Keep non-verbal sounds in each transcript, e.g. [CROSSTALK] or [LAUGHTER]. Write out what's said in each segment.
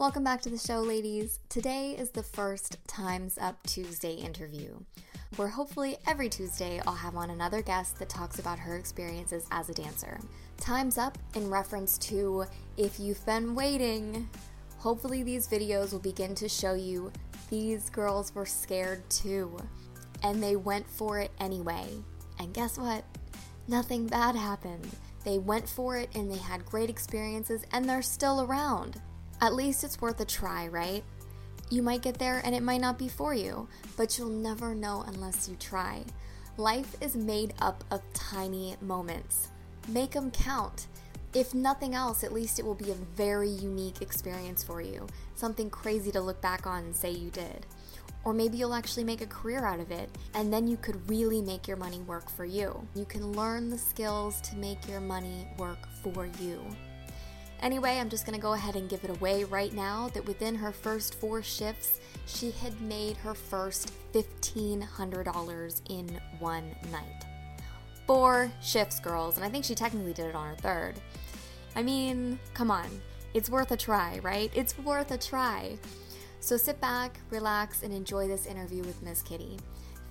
Welcome back to the show, ladies. Today is the first Time's Up Tuesday interview, where hopefully every Tuesday I'll have on another guest that talks about her experiences as a dancer. Time's Up in reference to if you've been waiting. Hopefully, these videos will begin to show you these girls were scared too, and they went for it anyway. And guess what? Nothing bad happened. They went for it and they had great experiences, and they're still around. At least it's worth a try, right? You might get there and it might not be for you, but you'll never know unless you try. Life is made up of tiny moments. Make them count. If nothing else, at least it will be a very unique experience for you. Something crazy to look back on and say you did. Or maybe you'll actually make a career out of it, and then you could really make your money work for you. You can learn the skills to make your money work for you. Anyway, I'm just gonna go ahead and give it away right now that within her first four shifts, she had made her first $1,500 in one night. Four shifts, girls, and I think she technically did it on her third. I mean, come on, it's worth a try, right? It's worth a try. So sit back, relax, and enjoy this interview with Miss Kitty.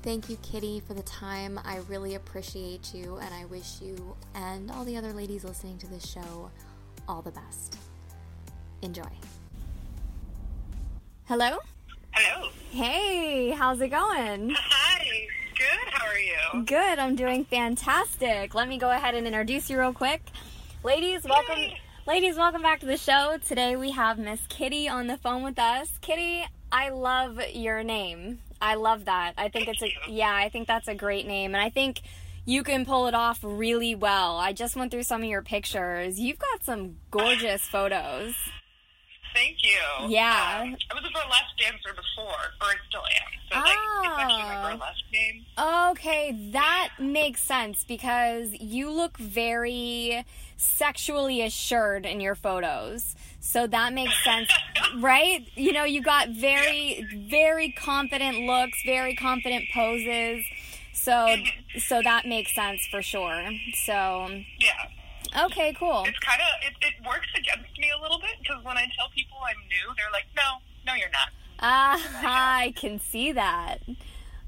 Thank you, Kitty, for the time. I really appreciate you, and I wish you and all the other ladies listening to this show all the best. Enjoy. Hello? Hello. Hey, how's it going? Hi. Good. How are you? Good, I'm doing fantastic. Let me go ahead and introduce you real quick. Ladies, welcome. Yay. Ladies, welcome back to the show. Today we have Miss Kitty on the phone with us. Kitty, I love your name. I love that. I think it's a you. yeah, I think that's a great name and I think you can pull it off really well. I just went through some of your pictures. You've got some gorgeous photos. Thank you. Yeah. Um, I was a burlesque dancer before, or I still am. So like, it's actually Ah. my burlesque name. Okay, that makes sense because you look very sexually assured in your photos. So that makes sense, [LAUGHS] right? You know, you got very, very confident looks, very confident poses. So, so that makes sense for sure. So, Yeah. okay, cool. It's kind of it, it works against me a little bit because when I tell people I'm new, they're like, "No, no, you're not." Ah, [LAUGHS] I can see that.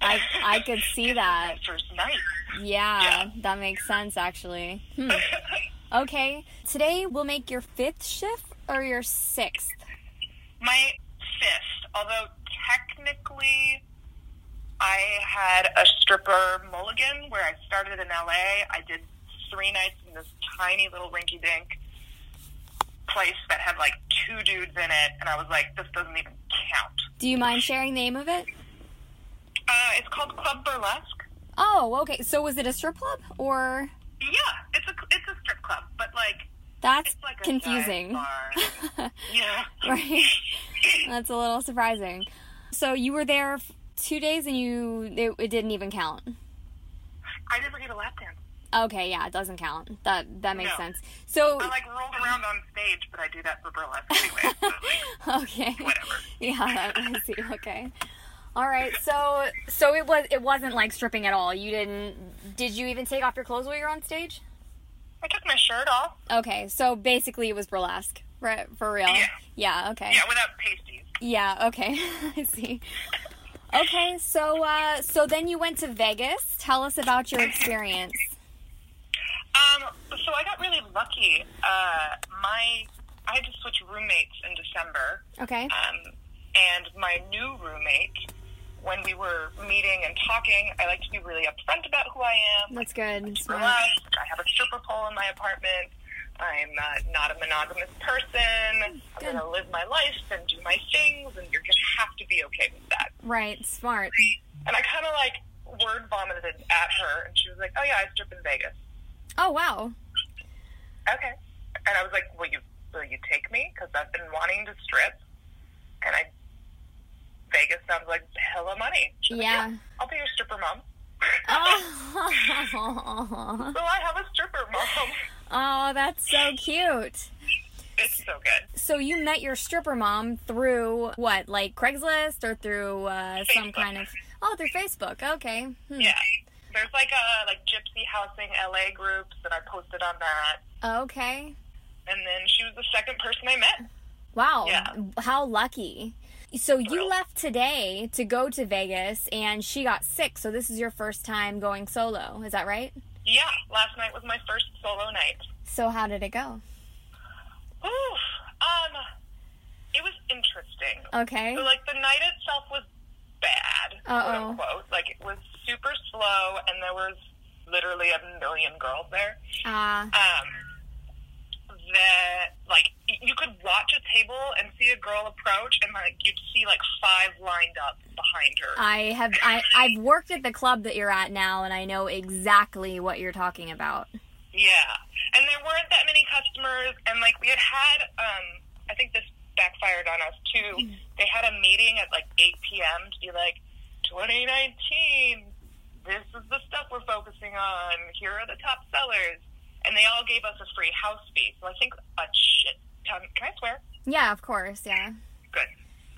I I could [LAUGHS] see that. First night. Yeah, Yeah. that makes sense actually. Hmm. [LAUGHS] Okay, today we'll make your fifth shift or your sixth. my fifth, although technically I had a stripper mulligan where I started in LA. I did three nights in this tiny little rinky dink place that had like two dudes in it, and I was like, this doesn't even count. Do you mind sharing the name of it? Uh, it's called Club Burlesque. Oh, okay. So was it a strip club or Yeah, it's a it's a strip club, but like that's it's like confusing. [LAUGHS] yeah. right? That's a little surprising. So you were there two days and you it, it didn't even count. I never get a lap dance. Okay, yeah, it doesn't count. That that makes No. sense. So I like rolled around on stage, but I do that for burlesque anyway. So, like, [LAUGHS] okay. whatever. Yeah, I see. Okay. All right. So so it was it wasn't like stripping at all. You didn't did you even take off your clothes while you were on stage? I took my shirt off. Okay. So basically it was burlesque. Right, for real. Yeah. Yeah, okay. Yeah, without pasties. Yeah, okay. [LAUGHS] I see. Okay, so uh so then you went to Vegas. Tell us about your experience. Um, so I got really lucky. Uh, my I had to switch roommates in December, Okay. um, and my new roommate, when we were meeting and talking, I like to be really upfront about who I am. That's good. Burlesque. I have a stripper pole in my apartment. I'm uh, not a monogamous person. I'm going to live my life and do my things, and you're going to have to be okay with that. Right, smart. And I kind of like word vomited at her, and she was like, "Oh yeah, I strip in Vegas." Oh, wow. Okay. And I was like, "Will you will you take me? Because I've been wanting to strip, and I Vegas sounds like hella money." Was like, Yeah. I'll be your stripper mom. Oh. [LAUGHS] [LAUGHS] so I have a stripper mom. Oh, that's so cute. It's so good. So you met your stripper mom through what, like Craigslist or through uh, some kind of oh, through Facebook. Okay. Hmm. Yeah. There's like a like gypsy housing LA groups that I posted on that, Okay. and then she was the second person I met. Wow. Yeah. How lucky. So you left today to go to Vegas and she got sick. So this is your first time going solo. Is that right? Yeah, last night was my first solo night. So how did it go? Ooh, um, it was interesting. Okay. So, like, the night itself was bad, Uh-oh. quote unquote. Like, it was super slow, and there was literally a million girls there. Ah. Um, that, like, you could watch a table and see a girl approach, and, like, you'd see, like, five lined up behind her. I have I I've worked at the club that you're at now and I know exactly what you're talking about. Yeah, and there weren't that many customers, and like we had had, um, I think this backfired on us too. They had a meeting at like 8 p.m. to be like, 2019, this is the stuff we're focusing on. Here are the top sellers, and they all gave us a free house fee. So I think a shit ton. Can I swear? Yeah, of course, yeah. Good.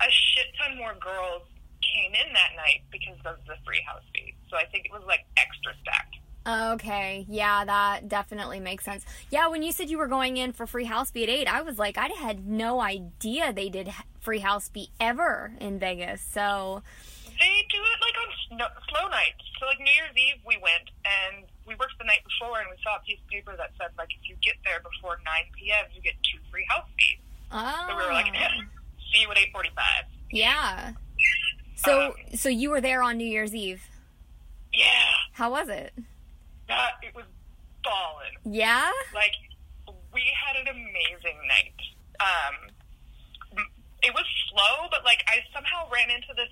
A shit ton more girls came in that night because of the free house fee. So I think it was like extra stacked. Okay, yeah, that definitely makes sense. Yeah, when you said you were going in for free house fee at 8, I was like, I had no idea they did free house fee ever in Vegas. So, They do it like on snow, slow nights. So like New Year's Eve, we went and we worked the night before, and we saw a piece of paper that said like if you get there before 9 p.m., you get two free house fees. oh. So we were like, ah. [LAUGHS] see you at 8:45. yeah. So, um, so you were there on New Year's Eve. Yeah, How was it? that it was ballin'. Yeah? Like we had an amazing night. Um, it was slow, but like I somehow ran into this.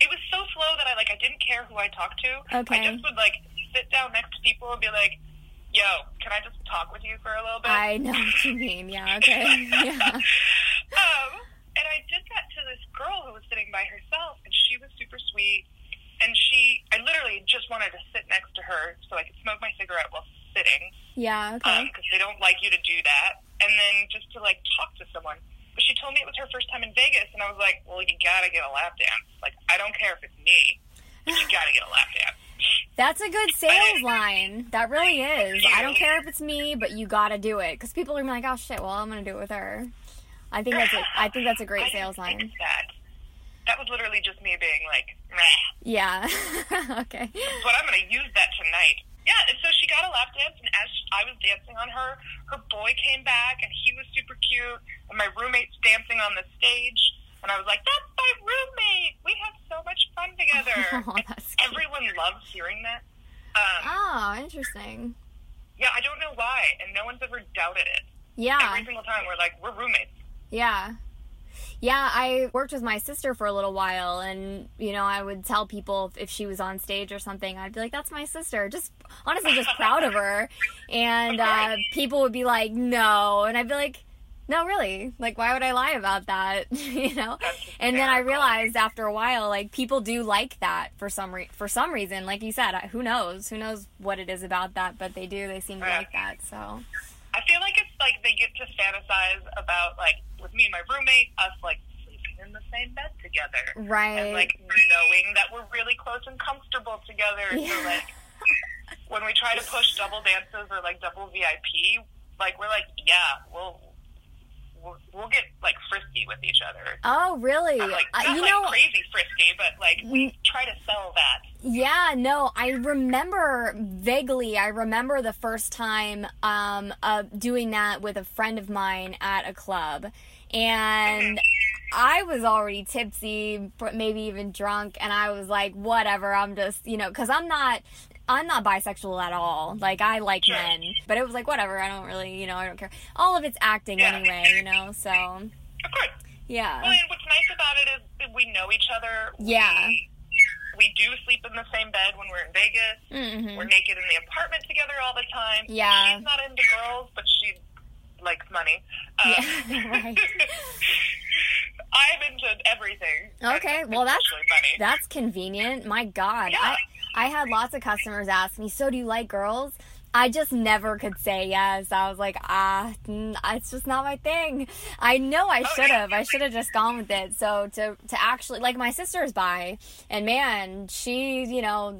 It was so slow that I like I didn't care who I talked to. Okay. I just would like sit down next to people and be like, "Yo, can I just talk with you for a little bit?" I know what you mean. Yeah, [LAUGHS] okay. Yeah. um, and I did that to this girl who was sitting by herself, and she was super sweet. And she, I literally just wanted to sit next to her so I could smoke my cigarette while sitting Yeah, okay. because they don't like you to do that. And then just to like talk to someone. But she told me it was her first time in Vegas, and I was like, "Well, you gotta get a lap dance. Like, I don't care if it's me, but you gotta get a lap dance." That's a good sales line. That really is. I don't care if it's me, but you gotta do it because people are gonna be like, "Oh shit, well I'm gonna do it with her." I think that's a, I think that's a great sales line. think that. That was literally just me being like, "Meh." Yeah. [LAUGHS] okay. but I'm going to use that tonight. Yeah, and so she got a lap dance, and as I was dancing on her, her boy came back, and he was super cute, and my roommate's dancing on the stage, and I was like, that's my roommate! We have so much fun together! [LAUGHS] Oh, And that's cute. Everyone loves hearing that. Um, Oh, interesting. yeah, I don't know why, and no one's ever doubted it. Yeah. Every single time we're like, we're roommates. Yeah. Yeah, I worked with my sister for a little while, and you know, I would tell people if, if she was on stage or something, I'd be like, "That's my sister." Just honestly, just proud of her, [LAUGHS] and uh, people would be like, "No," and I'd be like, "No, really? Like, why would I lie about that?" [LAUGHS] you know. And then I realized after a while, like people do like that for some re- for some reason. Like you said, who knows? Who knows what it is about that? But they do. They seem to like that. So I feel like it's like they get to fantasize about, like, with me and my roommate, us, like, sleeping in the same bed together. right. and like knowing that we're really close and comfortable together. Yeah. So like when we try to push double dances or like double VIP, like we're like, yeah, we'll we'll, we'll get like frisky with each other. oh, really? I'm like Uh, not you like know, crazy frisky, but like we try to sell that. Yeah, no, I remember vaguely. I remember the first time um, uh, doing that with a friend of mine at a club, and [LAUGHS] I was already tipsy, maybe even drunk, and I was like, "Whatever, I'm just, you know, because I'm not." I'm not bisexual at all. Like I like Sure. men, but it was like whatever. I don't really, you know, I don't care. All of it's acting Yeah. anyway, you know. So Of course. yeah, Well, and what's nice about it is that we know each other. Yeah. We, we do sleep in the same bed when we're in Vegas. hmm We're naked in the apartment together all the time. Yeah. She's not into girls, but she likes money. [LAUGHS] Um, Yeah, right. [LAUGHS] I'm into everything. Okay, well, that's-. That's convenient. My God. Yeah. I, I had lots of customers ask me, so do you like girls? I just never could say yes. I was like, ah, it's just not my thing. I know I should have. I should have just gone with it. So to to actually like my sister's by, and man, she you know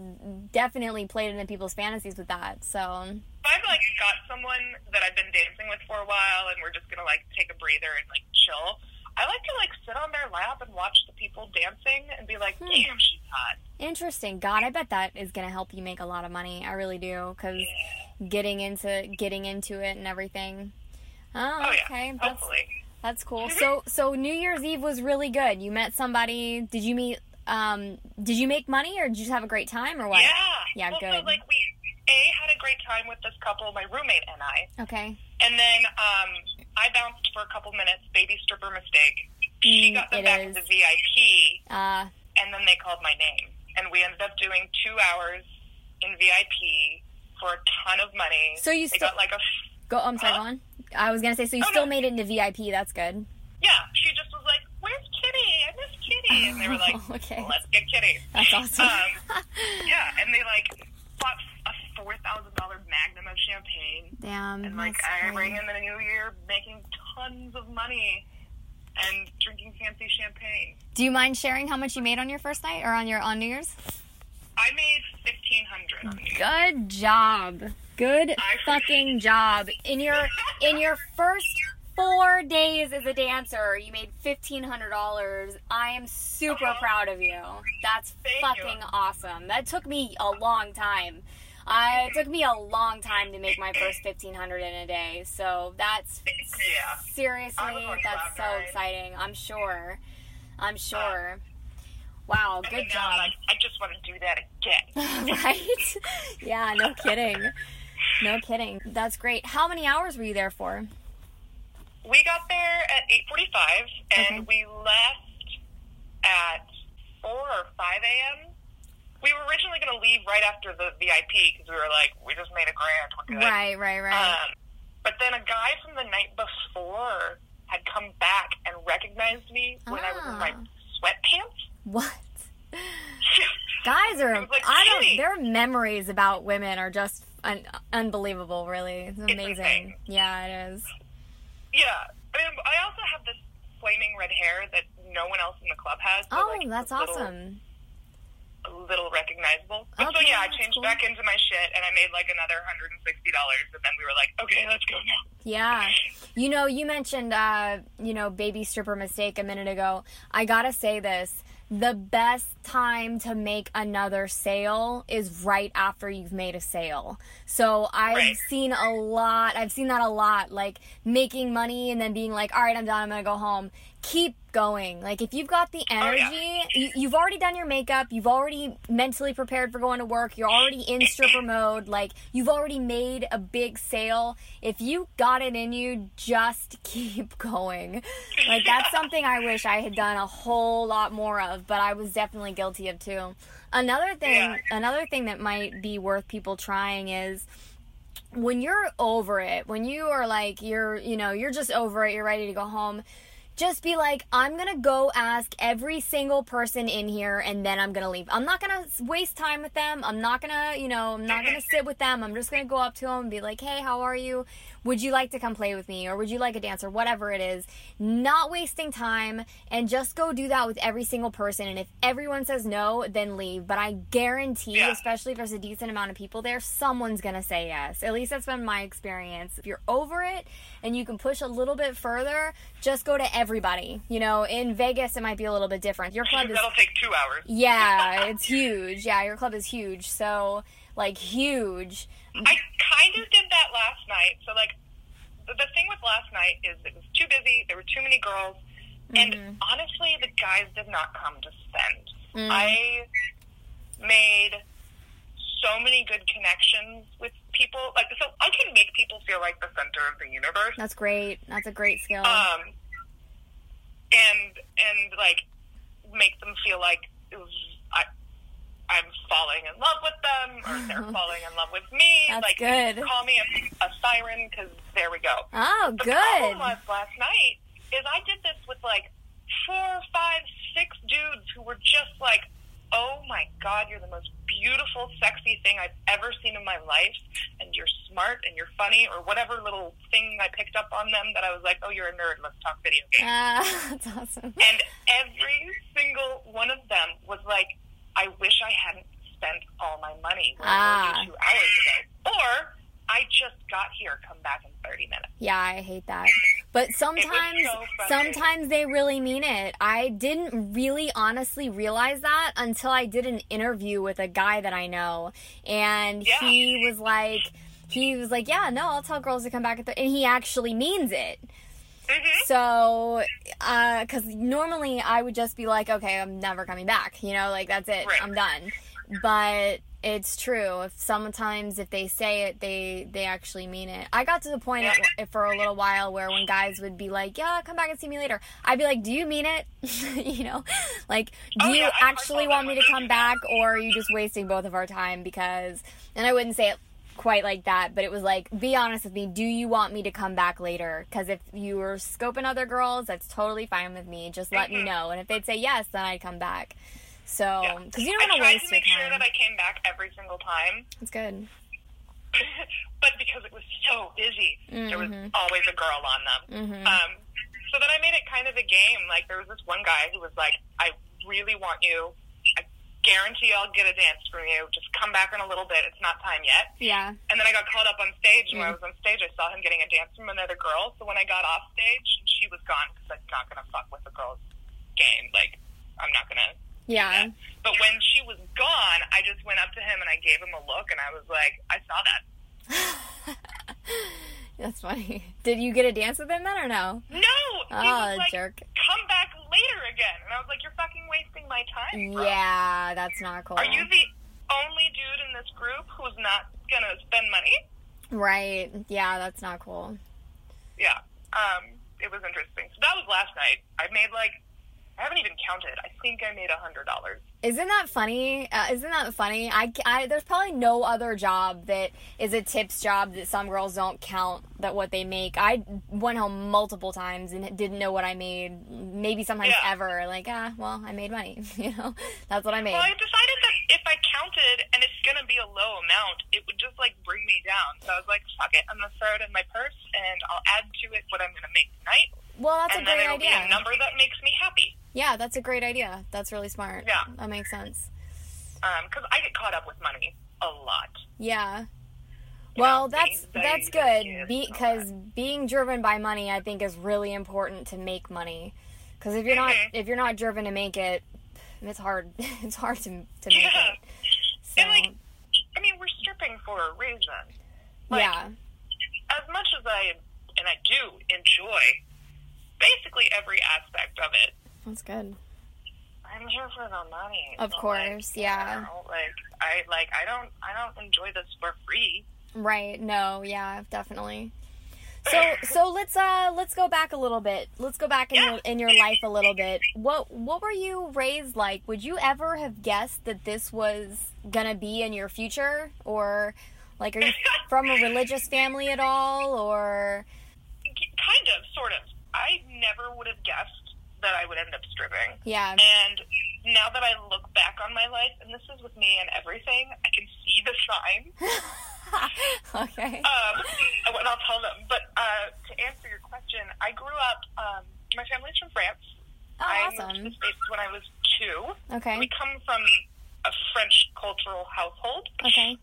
definitely played into people's fantasies with that. So I've like got someone that I've been dancing with for a while, and we're just gonna like take a breather and like chill. I like to like sit on their lap and watch the people dancing and be like, hmm. damn, she's hot. Interesting. God, I bet that is gonna help you make a lot of money. I really do, because yeah. getting into getting into it and everything. Oh, oh okay. Yeah. That's, Hopefully. That's cool. [LAUGHS] so so New Year's Eve was really good. You met somebody. Did you meet? Um, did you make money or did you just have a great time or what? Yeah. Yeah. Well, good. So, like we a had a great time with this couple, my roommate and I. Okay. And then um, I bounced for a couple minutes. Baby stripper mistake. She mm, got them back is. into VIP, uh, and then they called my name, and we ended up doing two hours in VIP for a ton of money. So you still got like a go. I'm sorry, go on. I was gonna say, so you oh, still no. made it into VIP. That's good. Yeah, she just was like, "Where's Kitty? I miss Kitty," and they were [LAUGHS] like, okay. "Let's get Kitty." That's awesome. Um, [LAUGHS] yeah, and they like bought a four thousand dollar magnum of champagne. Damn. And like I bring in the new year making tons of money and drinking fancy champagne. Do you mind sharing how much you made on your first night or on your on New Year's? I made fifteen hundred. Good job. Good fucking job. In your [LAUGHS] in your first four days as a dancer, you made fifteen hundred dollars. I am super uh-huh. proud of you. That's Thank fucking you. awesome. That took me a long time. I, it took me a long time to make my first fifteen hundred in a day. So that's yeah. seriously, that's so exciting. I'm sure. I'm uh, sure. Wow, good job. Like, I just want to do that again. [LAUGHS] right? Yeah, no kidding. No kidding. That's great. How many hours were you there for? We got there at 8:45 and okay. we left at 4 or 5 a.m. We were originally going to leave right after the VIP because we were like, we just made a grand. We're good. Right, right, right. Um, but then a guy from the night before had come back and recognized me when ah. I was in my ah. sweatpants. What? [LAUGHS] Guys are like, I don't their memories about women are just un, unbelievable really. It's amazing. It's yeah, it is. Yeah. I mean, I also have this flaming red hair that no one else in the club has. So oh, like, that's awesome. Little, little recognizable. But okay, so yeah, I changed cool. back into my shit and I made like another hundred and sixty dollars, and then we were like, okay, let's go now. Yeah, you know, you mentioned, uh, you know, baby stripper mistake a minute ago. I gotta say this the best time to make another sale is right after you've made a sale. So I've right. seen a lot, I've seen that a lot, like making money and then being like, all right, I'm done, I'm gonna go home keep going. Like if you've got the energy, oh, yeah. you, have already done your makeup, you've already mentally prepared for going to work, you're already in stripper [LAUGHS] mode, like you've already made a big sale. If you got it in you, just [LAUGHS] keep going. Like that's something I wish I had done a whole lot more of, but I was definitely guilty of too. Another thing, yeah. another thing that might be worth people trying is when you're over it, when you are like you're, you know, you're just over it, you're ready to go home just be like, I'm gonna go ask every single person in here and then I'm gonna leave. I'm not gonna waste time with them. I'm not gonna, you know, I'm not gonna [LAUGHS] sit with them. I'm just gonna go up to them and be like, hey, how are you? Would you like to come play with me? Or would you like a dance or whatever it is? Not wasting time and just go do that with every single person. And if everyone says no, then leave. But I guarantee, yeah. especially if there's a decent amount of people there, someone's gonna say yes. At least that's been my experience. If you're over it and you can push a little bit further, just go to everybody. You know, in Vegas it might be a little bit different. Your club is That'll take 2 hours. Yeah, [LAUGHS] it's huge. Yeah, your club is huge. So, like huge. I kind of did that last night. So like the, the thing with last night is it was too busy. There were too many girls, and mm-hmm. honestly, the guys did not come to spend. Mm-hmm. I made so many good connections with people. Like, so I can make people feel like the center of the universe. That's great. That's a great skill. Um, and and like make them feel like it was I, I'm falling in love with them, or they're [LAUGHS] falling in love with me. That's like, good. Call me a, a siren because there we go. Oh, the good. The problem was last night is I did this with like four, five, six dudes who were just like oh my God, you're the most beautiful, sexy thing I've ever seen in my life, and you're smart and you're funny or whatever little thing I picked up on them that I was like, oh, you're a nerd. Let's talk video games. Ah, [LAUGHS] that's awesome. And every single one of them was like, I wish I hadn't spent all my money Ah. Two hours ago. Or I just got here. Come back in 30 minutes. Yeah, I hate that. But sometimes so sometimes they really mean it. I didn't really honestly realize that until I did an interview with a guy that I know and Yeah. he was like he was like, "Yeah, no, I'll tell girls to come back at the and he actually means it." hmm So, uh, cuz normally I would just be like, "Okay, I'm never coming back." You know, like that's it. Right. I'm done. But it's true. If sometimes if they say it, they they actually mean it. I got to the point Yeah. for a little while where when guys would be like, "Yeah, come back and see me later," I'd be like, "Do you mean it?" [LAUGHS] you know, like, do Oh, you yeah, I- I actually want me to come back, or are you just wasting both of our time? Because, and I wouldn't say it quite like that, but it was like, be honest with me. Do you want me to come back later? Because if you were scoping other girls, that's totally fine with me. Just let me Mhm. know. And if they'd say yes, then I'd come back. So, Yeah. because you don't I want to tried waste to make your sure that I came back every single time. It's good. [LAUGHS] but because it was so busy, there was Mhm. always a girl on them. Mhm. Um, so then I made it kind of a game. Like there was this one guy who was like, "I really want you. I guarantee I'll get a dance from you. Just come back in a little bit. It's not time yet." Yeah. And then I got called up on stage, and when I Mm. was on stage, I saw him getting a dance from another girl. So when I got off stage, she was gone because I'm not gonna fuck with the girl's game. Like I'm not gonna. Yeah. But when she was gone, I just went up to him and I gave him a look, and I was like, "I saw that." [LAUGHS] That's funny. Did you get a dance with him then or no? No, he Oh, was like, jerk. come back later again. And I was like, you're fucking wasting my time. Bro. Yeah, that's not cool. Are you the only dude in this group who's not gonna spend money? Right. Yeah, that's not cool. Yeah. Um, it was interesting. So that was last night. I made like, I haven't even counted. I think I made a hundred dollars. Isn't that funny? Uh, isn't that funny? I, I there's probably no other job that is a tips job that some girls don't count that what they make. I went home multiple times and didn't know what I made. Maybe sometimes Yeah. ever. Like ah, well, I made money. [LAUGHS] you know, that's what I made. Well, I decided that if I counted and it's gonna be a low amount, it would just like bring me down. So I was like, fuck it. I'm gonna throw it in my purse and I'll add to it what I'm gonna make tonight, well, that's and a then great it'll be a number that makes me happy. Yeah, that's a great idea. That's really smart. Yeah. that makes sense. because I get caught up with money a lot. Yeah. You Well, know, that's things that's good because being driven by money, I think, is really important to make money. Because if you're not Mhm. if you're not driven to make it, it's hard. [LAUGHS] It's hard to to make Yeah. it. So And like, I mean, we're stripping for a reason. Like, yeah, As much as I and I do enjoy basically every aspect of it, that's good. I'm here for the money. Of So, course, like, you yeah. know, like I like I don't I don't enjoy this for free. Right? No, yeah, definitely. [LAUGHS] So so let's uh let's go back a little bit. Let's go back in Yeah. your in your life a little bit. What what were you raised like? Would you ever have guessed that this was gonna be in your future, or like are you [LAUGHS] from a religious family at all, or kind of, sort of. I never would have guessed that I would end up stripping. yeah? And now that I look back on my life, and this is with me and everything, I can see the signs. [LAUGHS] okay. Um, and I'll tell them. But uh, to answer your question, I grew up. Um, my family's from France. Oh, I moved to the States when I was two. Okay. We come from a French cultural household. Okay.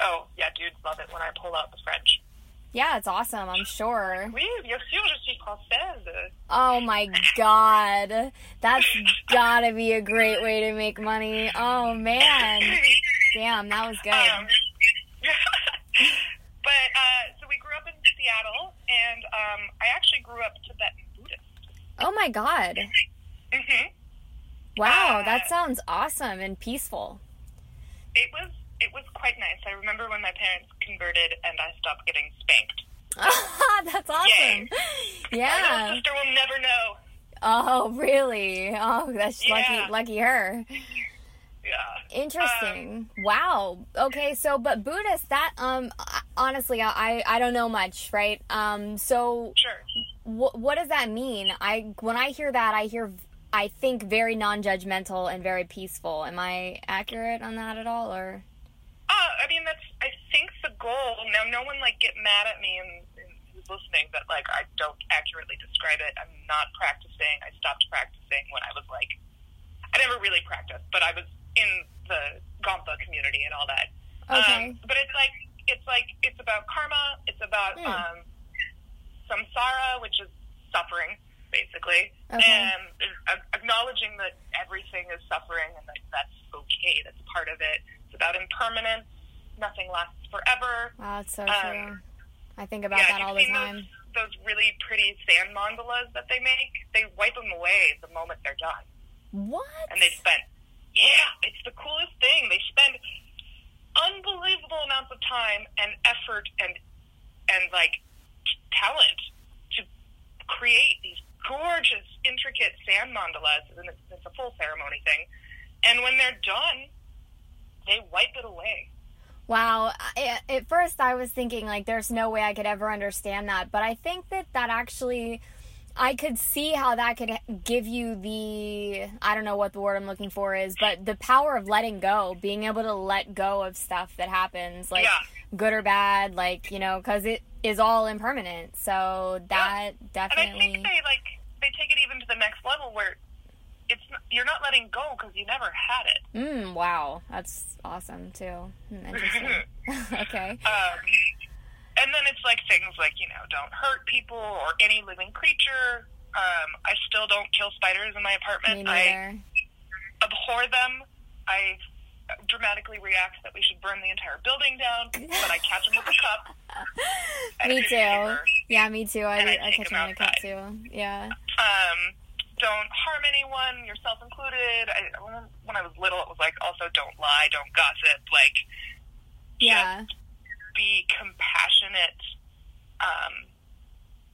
Oh, yeah, dudes love it when I pull out the French. Yeah, it's awesome. I'm sure. Oui, bien sûr, je suis française. Oh my god, that's gotta be a great way to make money. Oh man, damn, that was good. Um, [LAUGHS] but uh, so we grew up in Seattle, and um, I actually grew up Tibetan Buddhist. Oh my god. hmm Wow, Uh, that sounds awesome and peaceful. It was it was quite nice. I remember when my parents converted and I stopped getting spanked. [LAUGHS] That's awesome. My Yeah. little sister will never know. Oh, really? Oh, that's Yeah. lucky lucky her. Yeah. Interesting. wow. Okay, so but Buddhist that um honestly I I don't know much, right? Um so Sure. what what does that mean? I when I hear that I hear I think very non-judgmental and very peaceful. Am I accurate on that at all or Uh, I mean, that's. I think the goal. Now, no one like get mad at me and, and who's listening that like I don't accurately describe it. I'm not practicing. I stopped practicing when I was like, I never really practiced, but I was in the Gompa community and all that. Okay. Um, but it's like it's like it's about karma. It's about Hmm. um, samsara, which is suffering, basically, Okay. and uh, acknowledging that everything is suffering and that that's okay. That's part of it. About impermanence. Nothing lasts forever. Wow, it's so Um, true. I think about yeah, that all the time. Those, those really pretty sand mandalas that they make. They wipe them away the moment they're done What? and they spend, yeah it's the coolest thing they spend unbelievable amounts of time and effort and and like talent to create these gorgeous intricate sand mandalas and it's, it's a full ceremony thing and when they're done they wipe it away Wow. At first, I was thinking, like, there's no way I could ever understand that. But I think that that actually, I could see how that could give you the, I don't know what the word I'm looking for is, but the power of letting go, being able to let go of stuff that happens, like, Yeah. good or bad, like, you know, because it is all impermanent. So that and i definitely. think they like they take it even to the next level where it's you're not letting go because you never had it Mm, wow. That's awesome, too. Hmm, Interesting. [LAUGHS] [LAUGHS] okay. Um, and then it's like things like, you know, don't hurt people or any living creature. Um, I still don't kill spiders in my Me apartment. I abhor them. I dramatically react that we should burn the entire building down, but I catch [LAUGHS] them with a cup. Me too. paper. Yeah, me too. I, I I catch them in a cup too. Yeah. Um, don't harm anyone, yourself included. I, when I was little, it was like also don't lie, don't gossip. Like, Yeah. be compassionate um,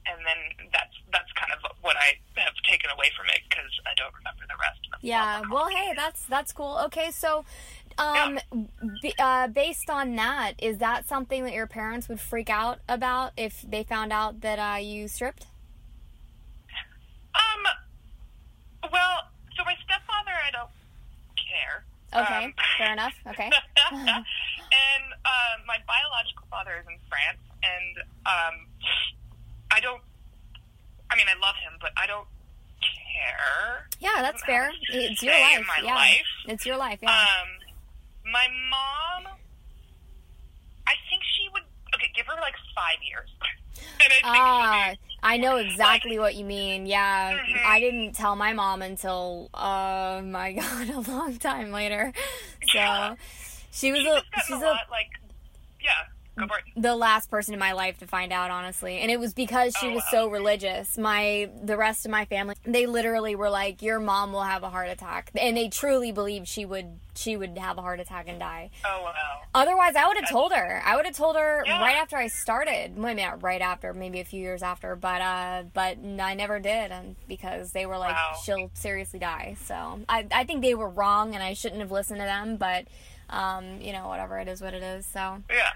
and then that's that's kind of what I have taken away from it because I don't remember the rest. That's Yeah. Well, hey, that's that's cool. Okay, so um b- uh, based on that, is that something that your parents would freak out about if they found out that uh, you stripped? Um. Well, so my stepfather, I don't care. Okay, Um, fair enough. Okay. [LAUGHS] [LAUGHS] and uh, my biological father is in France, and um, I don't. I mean, I love him, but I don't care. Yeah, that's fair. It's your life. yeah. life. It's your life. Yeah. Um, my mom, I think she would. Okay, give her like five years, [LAUGHS] and I think Ah. I know exactly what you mean. Yeah, Mhm. I didn't tell my mom until, oh my [LAUGHS] god, a long time later. So Yeah. she was She's a, she's a a, lot like, yeah. Go for it. the last person in my life to find out, honestly, and it was because she Oh, was wow. so religious. My the rest of my family, they literally were like, "Your mom will have a heart attack," and they truly believed she would she would have a heart attack and die. Oh wow. Otherwise, I would have told her. I would have told her Yeah. right after I started. Maybe not right after, maybe a few years after, but uh, but I never did, and because they were like, Wow. she'll seriously die. So I I think they were wrong, and I shouldn't have listened to them. But um, you know, whatever it is, what it is. So Yeah.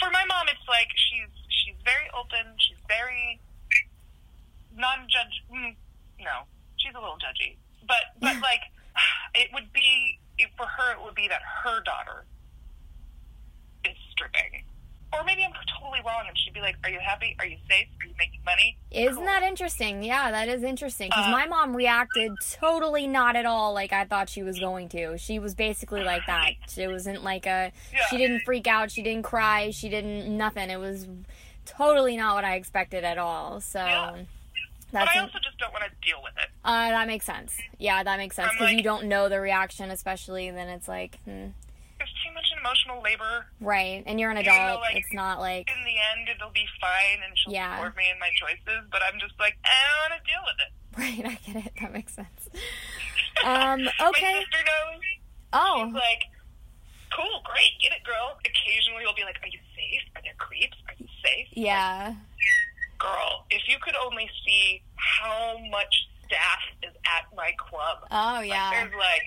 For my mom, it's like she's she's very open. She's very non-judge. mm, No, she's a little judgy, but but like [SIGHS] it would be it, for her. It would be that her daughter is stripping, or maybe I'm totally wrong, and she'd be like, "Are you happy? Are you safe? Are you making money?" isn't Cool. that interesting? Yeah, that is interesting because Uh, my mom reacted totally not at all like I thought she was going to. She was basically like that. It wasn't like a. Yeah. She didn't freak out. She didn't cry. She didn't nothing. It was totally not what I expected at all. So Yeah. But that's I also just don't want to deal with it. uh, that makes sense. Yeah, that makes sense because you don't know the reaction, especially then it's like hmm, too much emotional labor. right, and you're an Even though, adult. like, it's not like In the end, it'll be fine, and she'll Yeah. support me in my choices. But I'm just like, I don't want to deal with it. [LAUGHS] right. I get it. That makes sense. [LAUGHS] Um. My Okay. sister knows. Oh. She's like, cool, great, get it, girl. Occasionally, we'll be like, are you safe? Are there creeps? Are you safe? Yeah. Girl, if you could only see how much staff is at my club. Oh Like, yeah. there's like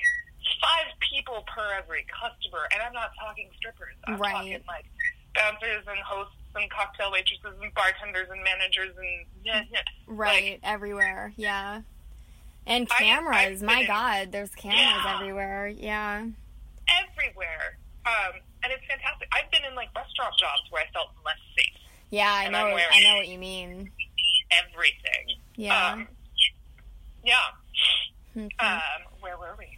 five people per every customer, and I'm not talking strippers. I'm Right. talking like bouncers and hosts and cocktail waitresses and bartenders and managers and. Right, everywhere. Yeah. And I- cameras. I've my God, there's cameras Yeah. everywhere. Yeah. everywhere. Um, and it's fantastic. I've been in like restaurant jobs where I felt less safe. Yeah, I know. I know what you mean. Everything. Yeah. Um, yeah. Mhm. Um, where were we?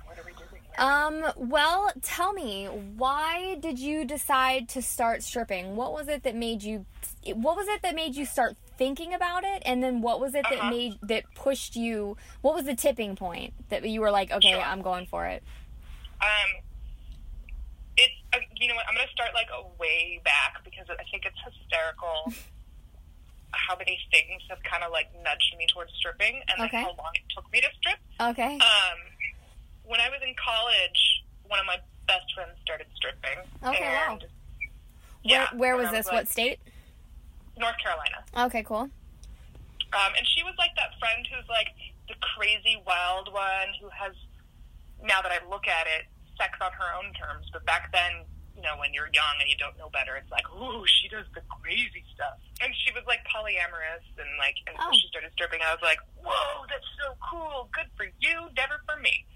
Um, well, tell me, why did you decide to start stripping? What was it that made you what was it that made you start thinking about it? And then what was it that Uh-huh. made that pushed you what was the tipping point that you were like, okay, Sure. I'm going for it? Um, it's uh, you know what? I'm going to start like a way back because I think it's hysterical [LAUGHS] how many things have kind of like nudged me towards stripping and Okay. then how long it took me to strip. Okay. Um, when I was in college, one of my best friends started stripping. Okay, wow. Yeah. where, where was this? like, what state? North Carolina. Okay, cool. Um, and she was like that friend who's like the crazy wild one who has, now that I look at it, sex on her own terms. But back then, you know, when you're young and you don't know better, it's like, ooh, she does the crazy stuff. And she was like polyamorous and like, and Oh. she started stripping. I was like, whoa, that's so cool. Good for you, never for me.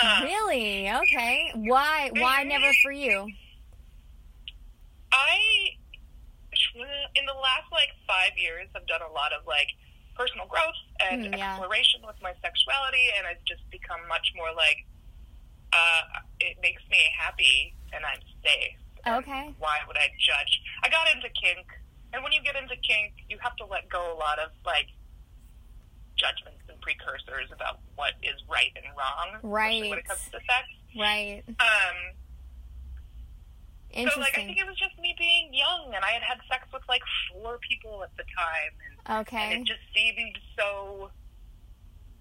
Um, really? Okay. Why why Mhm. never for you? I, in the last like five years, have done a lot of like personal growth and Mm, yeah. exploration with my sexuality, and I've just become much more like, uh, it makes me happy and I'm safe. Okay. Why would I judge? I got into kink, and when you get into kink, you have to let go a lot of like judgments and precursors about what and especially when Right. it comes to sex. Right. Um, Interesting. so, like, I think it was just me being young, and I had had sex with like four people at the time, and, and it just seemed so.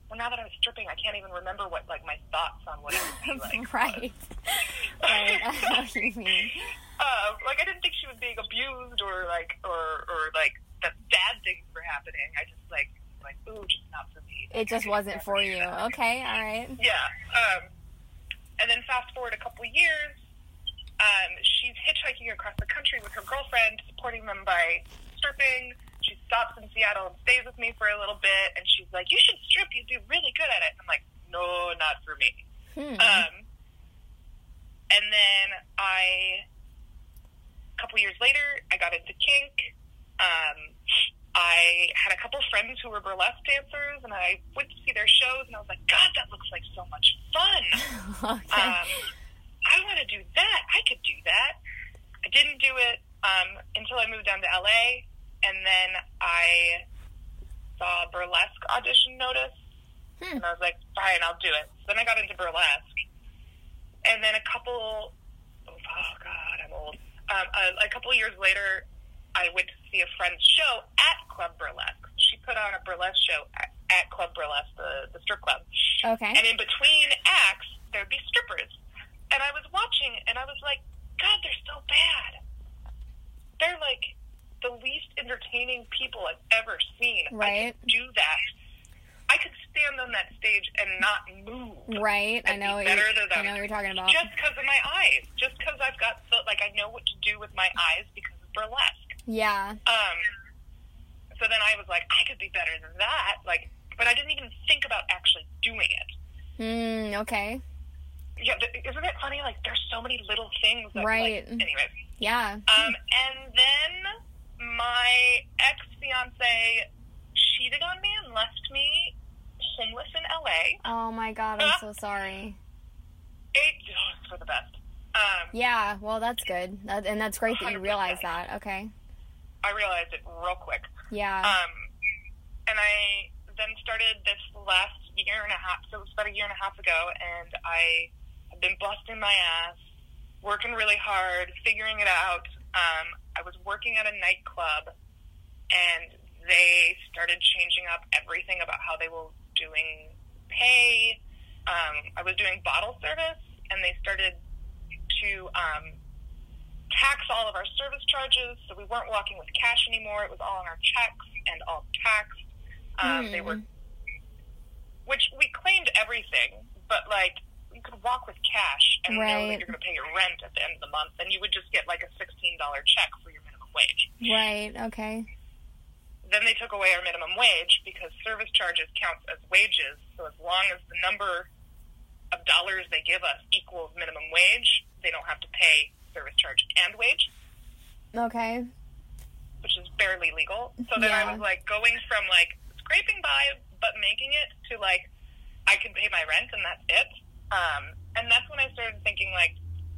Well, now that I'm stripping, I can't even remember what like my thoughts on what it would be [LAUGHS] like. right. [LAUGHS] right. I know what you mean. Uh, like, I didn't think she was being abused, or like, or or like that bad things were happening. I just like, like, ooh, just not for me. It just wasn't for you. [LAUGHS] Okay, all right. Yeah. Um, and then fast forward a couple years, um, she's hitchhiking across the country with her girlfriend, supporting them by stripping. She stops in Seattle and stays with me for a little bit, and she's like, "You should strip. You'd be really good at it." I'm like, "No, not for me." Hmm. Um, and then I, a couple years later, I got into kink. Um, I had a couple friends who were burlesque dancers, and I went to see their shows, and I was like, God, that looks like so much fun. [LAUGHS] okay. Um, I want to do that. I could do that. I didn't do it um, until I moved down to LA, and then I saw a burlesque audition notice, Hmm. and I was like, fine, I'll do it. So then I got into burlesque, and then a couple, oh God, I'm old. Um, a, a couple years later, I went to see a friend's show at Club Burlesque. She put on a burlesque show at, at Club Burlesque, the, the strip club. okay. And in between acts, there'd be strippers. And I was watching, and I was like, God, they're so bad. They're like the least entertaining people I've ever seen. I Right. could do that. I could stand on that stage and not move. Right. I know be better than I know you're talking about. Just because of my eyes. Just because I've got, so, like, I know what to do with my eyes because of burlesque. Yeah. Um, so then I was like, I could be better than that. Like, but I didn't even think about actually doing it. Hmm. Okay. Yeah, isn't it funny? Like, there's so many little things. That, Right. Like, anyways, Yeah. um, and then my ex fiance cheated on me and left me homeless in LA. Oh my God. I'm so sorry. It oh, it's for the best. Um, Yeah. Well, that's good, that, and that's great that you 100%. realize that. Okay. I realized it real quick. Yeah. Um, and I then started this last year and a half. So it was about a year and a half ago, and I have been busting my ass, working really hard, figuring it out. Um, I was working at a nightclub, and they started changing up everything about how they were doing pay. Um, I was doing bottle service, and they started to um, tax all of our service charges. So we weren't walking with cash anymore. It was all on our checks and all taxed. Um, They were, which we claimed everything, but like you could walk with cash and know that you're going to pay your rent at the end of the month, and you would just get like a sixteen dollar check for your minimum wage. right. Okay. Then they took away our minimum wage because service charges count as wages. So as long as the number of dollars they give us equals minimum wage, they don't have to pay service charge and wage, Okay. which is barely legal. So then Yeah. I was like going from like scraping by but making it to like I can pay my rent and that's it. Um, and that's when I started thinking like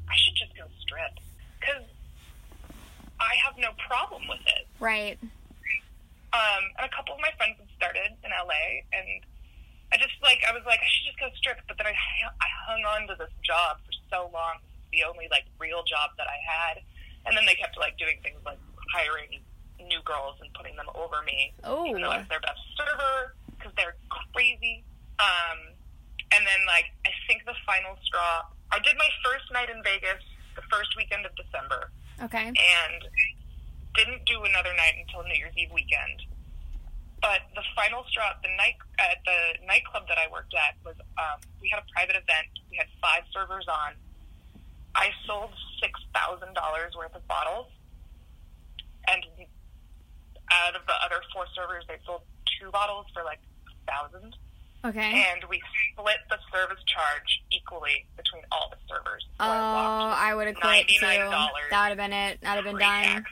I should just go strip because I have no problem with it. Right. Um, and a couple of my friends had started in LA, and I just like I was like I should just go strip, but then I I hung on to this job for so long. The only like real job that I had, and then they kept like doing things like hiring new girls and putting them over me, Oh. even though I was their best server because they're crazy. Um, and then like I think the final straw. I did my first night in Vegas the first weekend of December Okay. and didn't do another night until New Year's Eve weekend. But the final straw at the night at the nightclub that I worked at was um, we had a private event. We had five servers on. I sold six thousand dollars worth of bottles, and out of the other four servers, they sold two bottles for like thousand. Okay. And we split the service charge equally between all the servers. Oh, So I I would have quit too. That would have been it. That would have been done.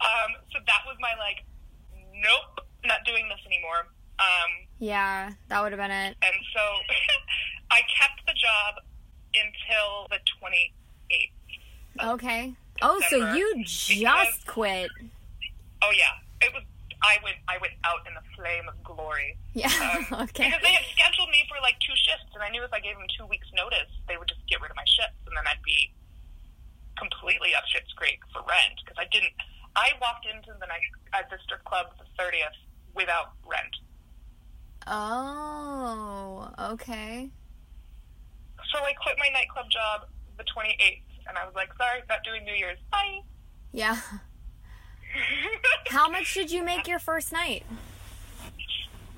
Um, so that was my like, nope, not doing this anymore. Um, Yeah, that would have been it. and so [LAUGHS] I kept the job until the 28th. Okay. Oh, so you because- just quit. Oh yeah, it was. I went. I went out in a flame of glory Yeah. Um, [LAUGHS] okay. because they had scheduled me for like two shifts, and I knew if I gave them two weeks' notice, they would just get rid of my shifts, and then I'd be completely up shit's creek for rent because I didn't. I walked into the night at the strip club the 30th without rent. Oh, okay. So I quit my nightclub job the 28th, and I was like, sorry, not doing New Year's. Bye. Yeah. [LAUGHS] How much did you make your first night?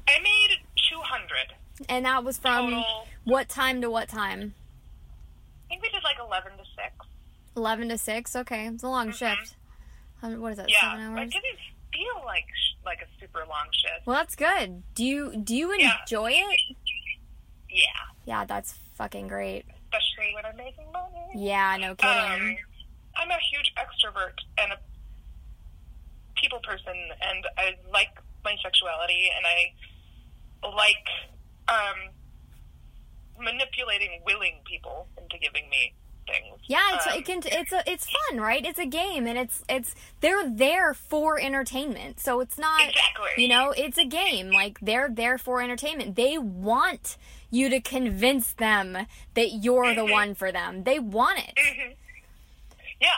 I made 200 And that was from total. what time to what time? I think we did like 11 to 6. 11 to 6? Okay. It's a long shift. Um, What is that? Yeah, 7 it hours? didn't feel like like a super long shift. Well, that's good. Do you do you Yeah. enjoy it? Yeah, Yeah, that's fucking great. especially when I'm making money. Yeah, no kidding. Um, I'm a huge extrovert and a people person, and I like my sexuality, and I like um, manipulating willing people into giving me. Yeah, it's Um, it can it's a it's fun, right? It's a game and it's it's they're there for entertainment. So it's not Exactly. you know, it's a game. Like they're there for entertainment. They want you to convince them that you're the Mhm. one for them. They want it. Mhm. Yeah.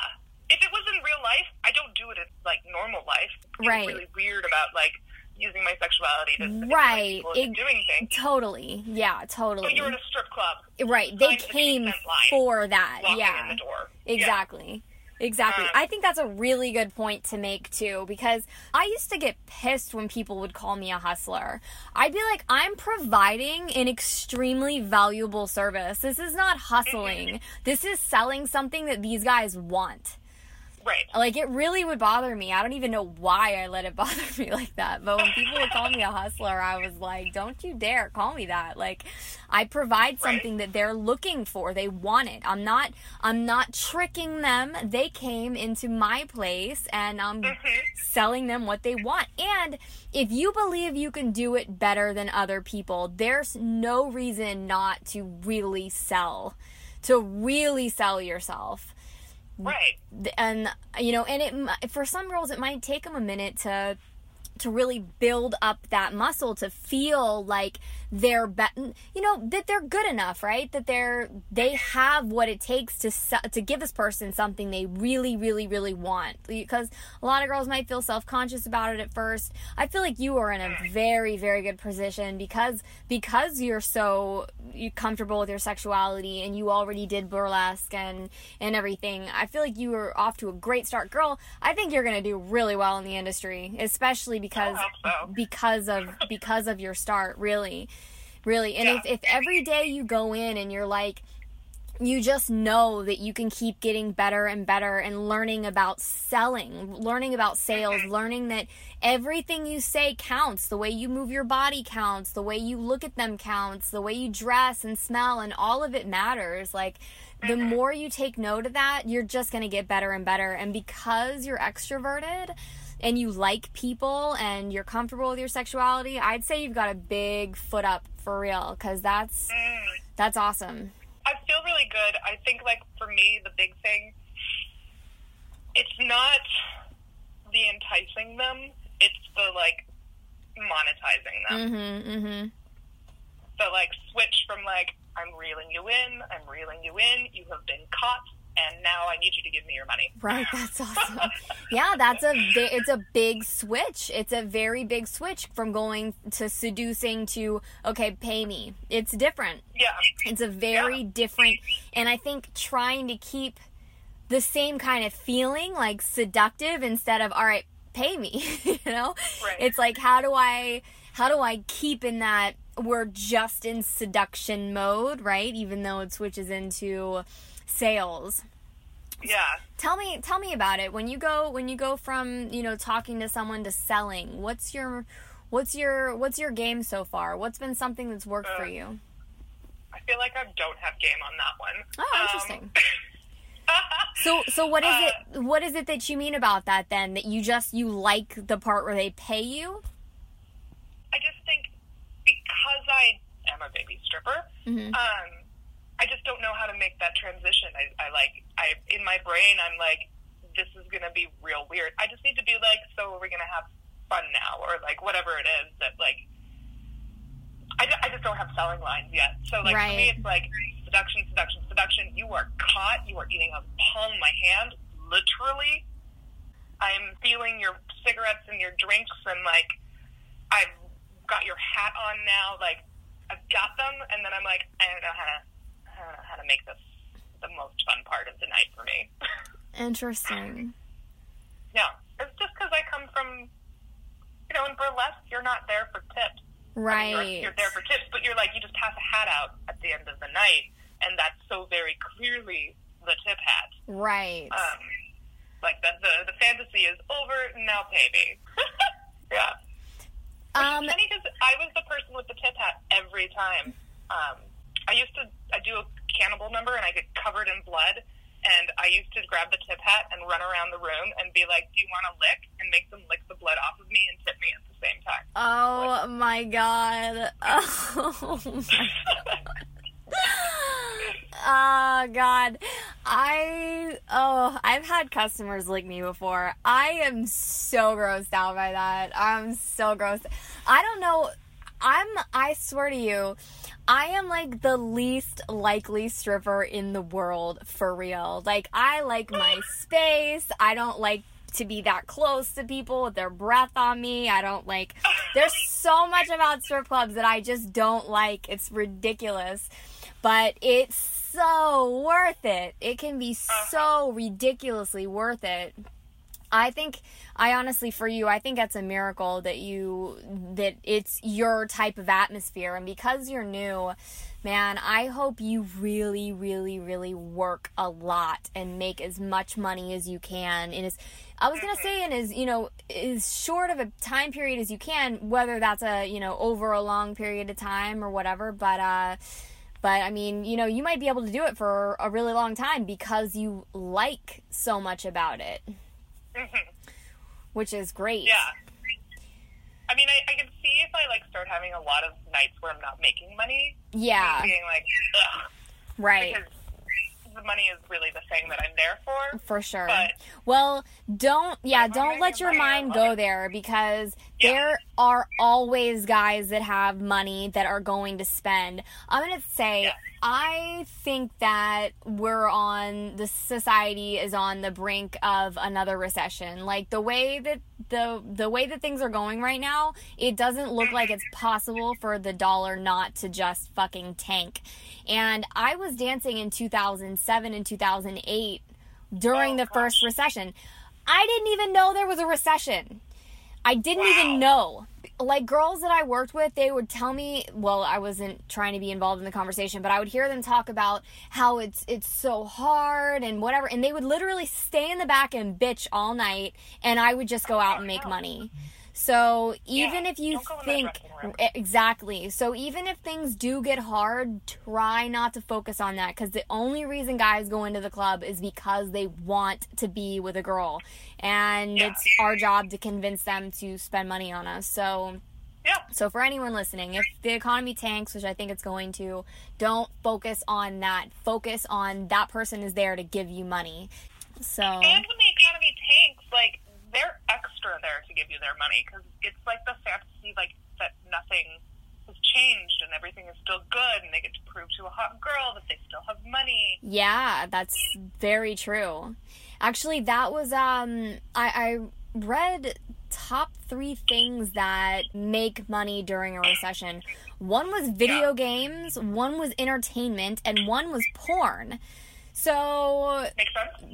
If it was in real life, I don't do it in like normal life. It's Right. really weird about like using my sexuality to Right. people It- doing things. Totally. Yeah, But totally. you're in a strip club, Right. They signed the came for that. Yeah. in the door. Exactly. Exactly. Um, I think that's a really good point to make too because I used to get pissed when people would call me a hustler. I'd be like, I'm providing an extremely valuable service. This is not hustling. This is selling something that these guys want. Right. Like it really would bother me. I don't even know why I let it [LAUGHS] bother me like that. But when people would call me a hustler, I was like, "Don't you dare call me that." Like I provide Right. something that they're looking for. They want it. I'm not I'm not tricking them. They came into my place and I'm Mhm. selling them what they want. And if you believe you can do it better than other people, there's no reason not to really sell. To really sell yourself Right. and you know and it for some girls it might take them a minute to to really build up that muscle to feel like they're be- you know that they're good enough right? That they're they have what it takes to to give this person something they really really really want. Because a lot of girls might feel self-conscious about it at first. I feel like you are in a very very good position because because you're so you comfortable with your sexuality and you already did burlesque and and everything. I feel like you are off to a great start. Girl i think you're going to do really well in the industry especially because so. because of because of your start really really and Yeah. if, if every day you go in and you're like you just know that you can keep getting better and better and learning about selling, learning about sales, mm-hmm. learning that everything you say counts. The way you move your body counts, the way you look at them counts, the way you dress and smell, and all of it matters. Like, the mm-hmm. more you take note of that, you're just going to get better and better. And because you're extroverted, and you like people and you're comfortable with your sexuality, I'd say you've got a big foot up for real because that's that's awesome. I feel really good. I think, like, for me, the big thing, it's not the enticing them, it's the, like, monetizing them. Mm-hmm, mm-hmm. The, like, switch from, like, I'm reeling you in, I'm reeling you in, you have been caught, and now I need you to give me your money. Right, [LAUGHS] that's awesome. yeah, that's a it's a big switch. It's a very big switch from going to seducing to okay, pay me. It's different. Yeah. It's a very Yeah. different and I think trying to keep the same kind of feeling like seductive instead of all right, pay me, [LAUGHS] you know? Right. It's like how do I how do I keep in that we're just in seduction mode, right? Even though it switches into sales. Yeah. Tell me tell me about it. When you go when you go from, you know, talking to someone to selling, what's your what's your what's your game so far? What's been something that's worked for Uh, you? I feel like I don't have game on that one. Oh, Um, interesting. [LAUGHS] So so what is Uh, it what is it that you mean about that then? That you just you like the part where they pay you? I just think because I am a baby stripper, Mhm. um, I just don't know how to make that transition. I, I like, I in my brain, I'm like, this is gonna be real weird. I just need to be like, so are we gonna have fun now, or like whatever it is that like. I, I just don't have selling lines yet. So like for me, it's like seduction, seduction, seduction. You are caught. You are eating a palm of my hand, literally. I'm feeling your cigarettes and your drinks, and like I've got your hat on now. Like I've got them, and then I'm like, I don't know how to, I don't know how to make this the most fun part of the night for me. [LAUGHS] Interesting. yeah, it's just because I come from, you know, in burlesque, you're not there for tips. I mean, Right. you're, you're there for tips, but you're like you just pass a hat out at the end of the night, and that's so very clearly the tip hat. Right. Um, like the the, the fantasy is over. Now pay me. [LAUGHS] yeah. Um Funny because I was the person with the tip hat every time. Um, I used to I do a cannibal number and I get covered in blood, and I used to grab the tip hat and run around the room and be like, "Do you want to lick?" and make them lick the blood off of me and tip me at the same time. Oh my god. [LAUGHS] [LAUGHS] Oh my [LAUGHS] Oh god. I oh, I've had customers lick me before. I am so grossed out by that. I'm so gross. I don't know. I'm I swear to you, I am like the least likely stripper in the world for real. Like I like my space. I don't like to be that close to people with their breath on me. I don't like there's so much about strip clubs that I just don't like. It's ridiculous. But it's so worth it. It can be so ridiculously worth it. I think I honestly for you, I think that's a miracle that you that it's your type of atmosphere. And because you're new, man, I hope you really really really work a lot and make as much money as you can in as I was going to say in as, you know, as short of a time period as you can, whether that's a, you know, over a long period of time or whatever, but uh but I mean, you know, you might be able to do it for a really long time because you like so much about it, Mm-hmm. which is great. Yeah. I mean, I, I can see if I like start having a lot of nights where I'm not making money, Yeah. being like, ugh, Right. because the money is really the thing that I'm there for. For sure. But- well, don't yeah, don't let your mind go there because Yeah. there are always guys that have money that are going to spend. I'm going to say Yeah. I think that we're on the society is on the brink of another recession. Like the way that the the way that things are going right now, it doesn't look like it's possible for the dollar not to just fucking tank. And I was dancing in 2007 and 2008 during Oh, the gosh. first recession. I didn't even know there was a recession. I didn't Wow. even know. Like girls that I worked with, they would tell me, well, I wasn't trying to be involved in the conversation, but I would hear them talk about how it's it's so hard and whatever, and they would literally stay in the back and bitch all night, and I would just go out and make money. So even Yeah, if you don't go in that think exactly, so even if things do get hard, try not to focus on that because the only reason guys go into the club is because they want to be with a girl, and Yeah. it's our job to convince them to spend money on us. So Yeah. so for anyone listening, if the economy tanks, which I think it's going to, don't focus on that. Focus on that person is there to give you money. So And when the economy tanks, like they're extra there to give you their money because it's like the fantasy, like that nothing has changed and everything is still good, and they get to prove to a hot girl that they still have money. yeah, that's very true. Actually, that was um I, I read top three things that make money during a recession. One was video games, one was entertainment, and one was porn. So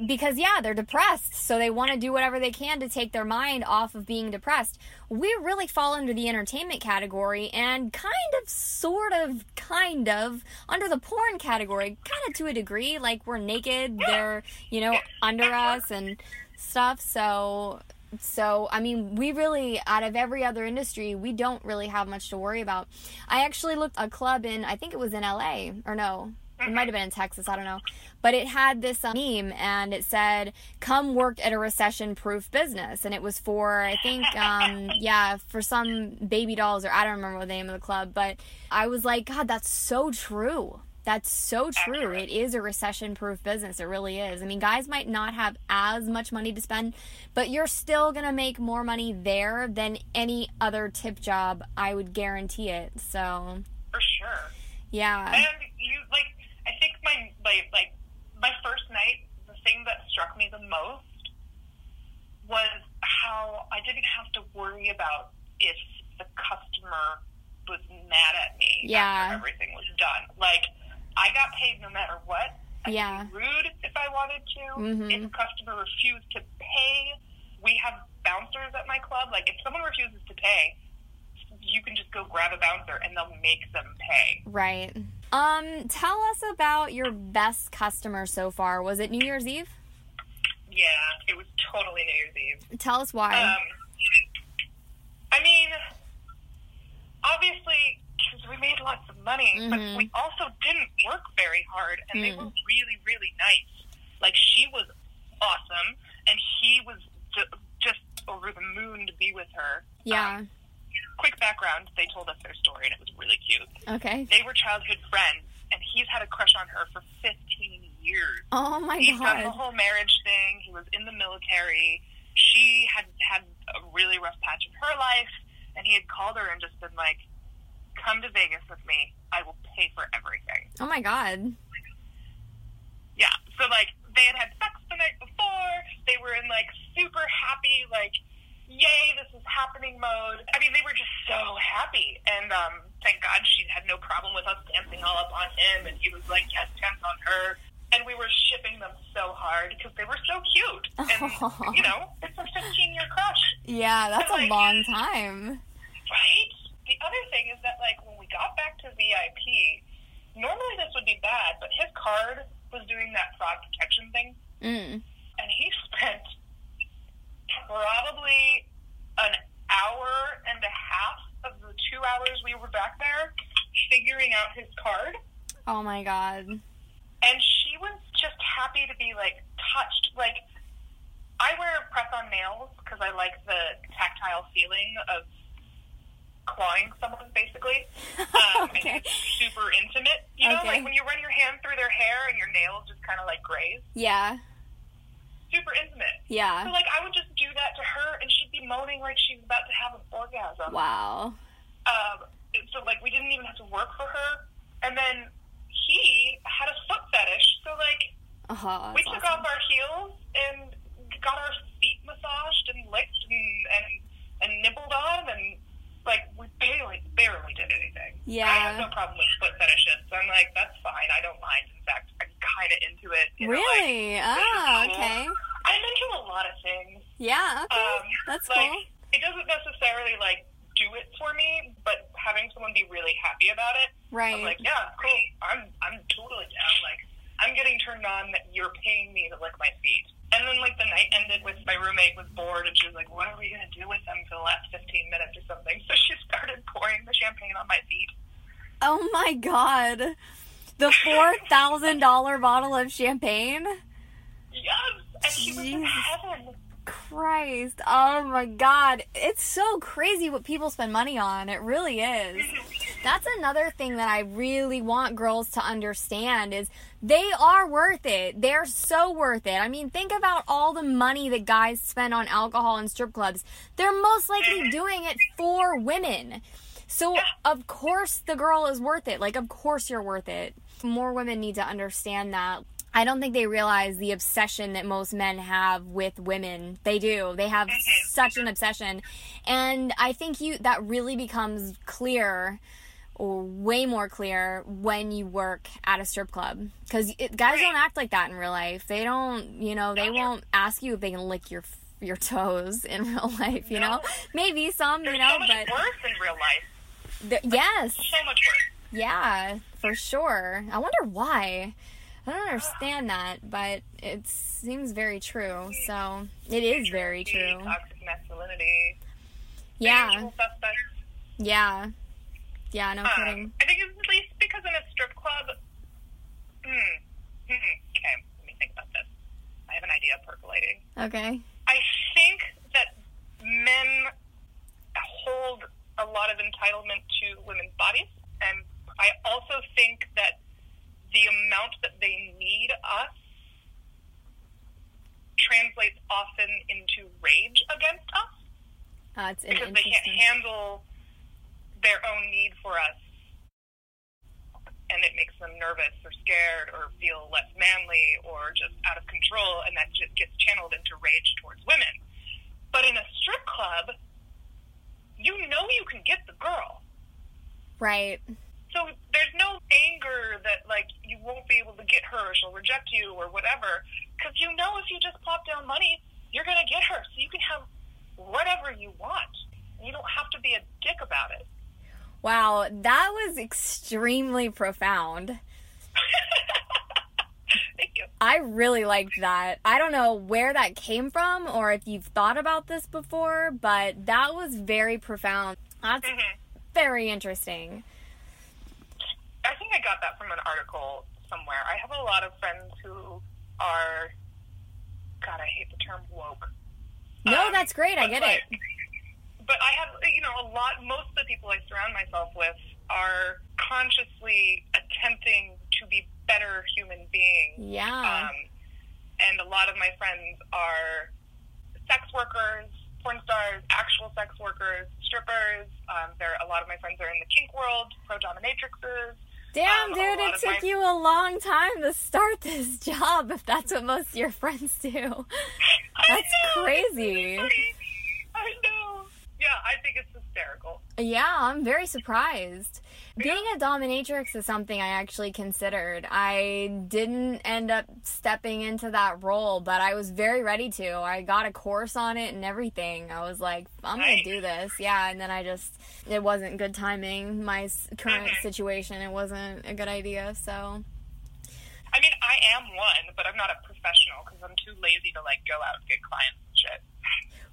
because yeah they're depressed so they want to do whatever they can to take their mind off of being depressed. We really fall under the entertainment category and kind of sort of kind of under the porn category kind of to a degree like we're naked they're you know under us and stuff so so i mean we really out of every other industry we don't really have much to worry about. I actually looked a club in i think it was in la or no it might have been in Texas, I don't know. But it had this uh, meme and it said, come work at a recession proof business. And it was for, I think, um, [LAUGHS] yeah, for some baby dolls or I don't remember the name of the club. But I was like, God, that's so true. That's so true. It is a recession proof business. It really is. I mean, guys might not have as much money to spend, but you're still going to make more money there than any other tip job. I would guarantee it. So, For sure. yeah. And you like, I think my like like my first night, the thing that struck me the most was how I didn't have to worry about if the customer was mad at me Yeah. after everything was done. Like, I got paid no matter what. I Yeah. could be rude if I wanted to. Mhm. If a customer refused to pay, we have bouncers at my club. Like, if someone refuses to pay, you can just go grab a bouncer and they'll make them pay. Right. Um, tell us about your best customer so far. Was it New Year's Eve? Yeah, it was totally New Year's Eve. Tell us why. Um, I mean, obviously, because we made lots of money, Mhm. but we also didn't work very hard, and they Mm. were really, really nice. Like, she was awesome, and he was just over the moon to be with her. yeah. Um, quick background they told us their story, and it was really cute. okay. They were childhood friends, and he's had a crush on her for 15 years. Oh my god. He's done the whole marriage thing. He was in the military. She had had a really rough patch in her life, and he had called her and just been like, "Come to Vegas with me. I will pay for everything." Oh my god. Yeah. So like they had had sex the night before. They were in like super happy, like, "Yay, this is happening" mode. I mean, they were just so happy, and um, thank God she had no problem with us dancing all up on him, and he was like, "Yes, dance on her." And we were shipping them so hard because they were so cute. [LAUGHS] And, you know, it's a 15 year crush. Yeah, that's a Like- long time. Right? The other thing is that, like, when we got back to VIP, normally this would be bad, but his card was doing that fraud protection thing, Mm. and he [LAUGHS] spent probably an hour and a half of the two hours we were back there figuring out his card. Oh my god. And she was just happy to be, like, touched. Like, I wear press on nails because I like the tactile feeling of clawing someone, basically. [LAUGHS] Um, Okay. Super intimate. You know, Okay. like when you run your hand through their hair and your nails just kind of like graze. Yeah. Super intimate. Yeah. So, like, I would just do that to her and she'd be moaning like she's about to have an orgasm. Wow. Um, so, like, we didn't even have to work for her. And then he had a foot fetish. So, like, Oh, we took awesome. off our heels and got our feet massaged and licked and, and, and nibbled on and like we barely barely did anything. Yeah. I have no problem with foot fetishes. I'm like, that's fine. I don't mind. In fact, I'm kind of into it. You know, like, Really? Oh, cool. okay. I'm into a lot of things. Yeah, okay. Um, That's like, cool. It doesn't necessarily like do it for me, but having someone be really happy about it, Right. I'm like, yeah, cool. I'm I'm totally down. Like, I'm getting turned on that you're paying me to lick my feet. And then like the night ended with my roommate was bored and she was like, what are we gonna do with them for the last 15 minutes or something? So she started pouring the champagne on my feet. oh my god. The $4,000 [LAUGHS] bottle of champagne? Yes, and she was in Jesus. heaven. Christ. Oh my god. It's so crazy what people spend money on. It really is. [LAUGHS] That's another thing that I really want girls to understand is they are worth it. They're so worth it. I mean, think about all the money that guys spend on alcohol and strip clubs. They're most likely [LAUGHS] doing it for women. So, of course, the girl is worth it. Like, of course, you're worth it. More women need to understand that. I don't think they realize the obsession that most men have with women. They do. They have mm-hmm. such an obsession. And I think you that really becomes clear or way more clear when you work at a strip club cuz guys don't act like that in real life. They don't, you know, they won't ask you if they can lick your your toes in [LAUGHS] real life, you know? Maybe some, you know, so much but worse in real life. Yes. So much worse. Yeah, for sure. I wonder why. I don't understand that, but it seems very true. So it is very true. Toxic masculinity. Yeah, yeah, yeah. No Um, kidding. I think it's at least because in a strip club. Hmm. Hmm. Okay, let me think about this. I have an idea percolating. Okay. I think that men hold a lot of entitlement to women's bodies, and I also think that the amount that they need us translates often into rage against us. Uh, because they can't handle their own need for us. And it makes them nervous or scared or feel less manly or just out of control. And that just gets channeled into rage towards women. But in a strip club you know you can get the girl. Right. so there's no anger that like you won't be able to get her or she'll reject you or whatever. Because you know if you just plop down money you're going to get her. So you can have whatever you want. You don't have to be a dick about it. Wow, that was extremely profound. I really liked that. I don't know where that came from or if you've thought about this before, but that was very profound. That's hmm very interesting. I think I got that from an article somewhere. I have a lot of friends who are, God, I hate the term woke. No, Um, that's great. I get like- it. But I have, you know, a lot. Most of the people I surround myself with are consciously attempting to be better human beings. Yeah. Um, and a lot of my friends are sex workers, porn stars, actual sex workers, strippers. Um, there, a lot of my friends are in the kink world, pro dominatrixes. Damn, um, dude, it took my- you a long time to start this [LAUGHS] job if that's what most of your friends do. [LAUGHS] That's know, crazy. it's really funny. I know. Yeah, I think it's hysterical. Yeah, I'm very surprised. Being a dominatrix is something I actually considered. I didn't end up stepping into that role, but I was very ready to. I got a course on it and everything. I was like, I'm going to do this. Yeah, and then I just, it wasn't good timing. My current Mhm. situation, it wasn't a good idea, so. I mean, I am one, but I'm not a professional because I'm too lazy to like go out and get clients and shit.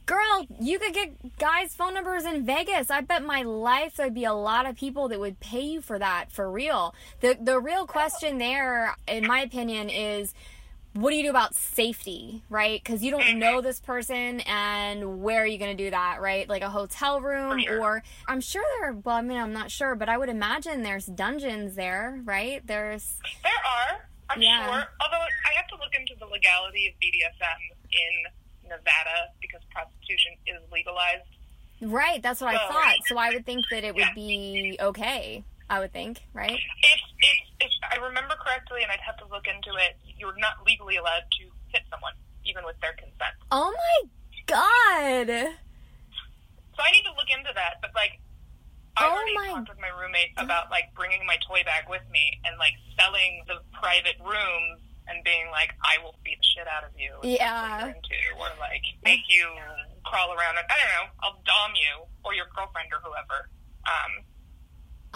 Girl, you could get guys' phone numbers in Vegas. I bet my life there'd be a lot of people that would pay you for that for real. The the real question there, in my opinion, is what do you do about safety, right? Because you don't know this person, and where are you going to do that, right? Like a hotel room, sure. or I'm sure there. Well, I mean, I'm not sure, but I would imagine there's dungeons there, right? There's There are, I'm Yeah. sure. Although I have to look into the legality of BDSM in Nevada because prostitution is legalized. right. That's what I thought. So I would think that it would Yeah. be okay. I would think, right? If, if, if I remember correctly, and I'd have to look into it, you're not legally allowed to hit someone, even with their consent. Oh my god! So I need to look into that. But like, I Oh already my talked with my roommate about like bringing my toy bag with me and like selling the private rooms and being like, I will beat the shit out of you. if that's what Yeah. into, or like make you crawl around and I don't know, I'll dom you or your girlfriend or whoever. Um,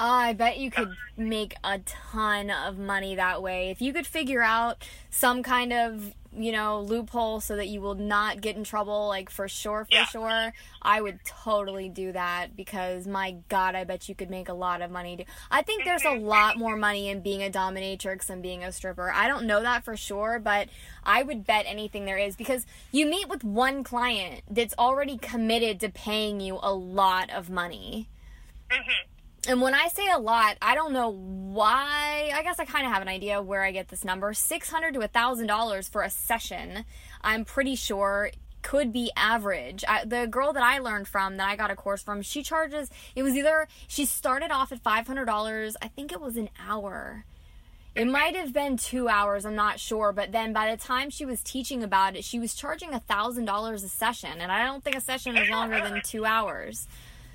I bet you could make a ton of money that way. If you could figure out some kind of, you know, loophole so that you will not get in trouble, like for sure, for Yeah. sure, I would totally do that because my god, I bet you could make a lot of money. I think there's a lot more money in being a dominatrix than being a stripper. I don't know that for sure, but I would bet anything there is because you meet with one client that's already committed to paying you a lot of money. mhm. And when I say a lot, I don't know why. I guess I kind of have an idea where I get this number. 600 to thousand dollars for a session. I'm pretty sure could be average. I, the girl that I learned from, that I got a course from, she charges. It was either she started off at five hundred dollars. I think it was an hour. It might have been two hours, I'm not sure, but then by the time she was teaching about it, she was charging a thousand dollars a session, and I don't think a session is longer than two hours.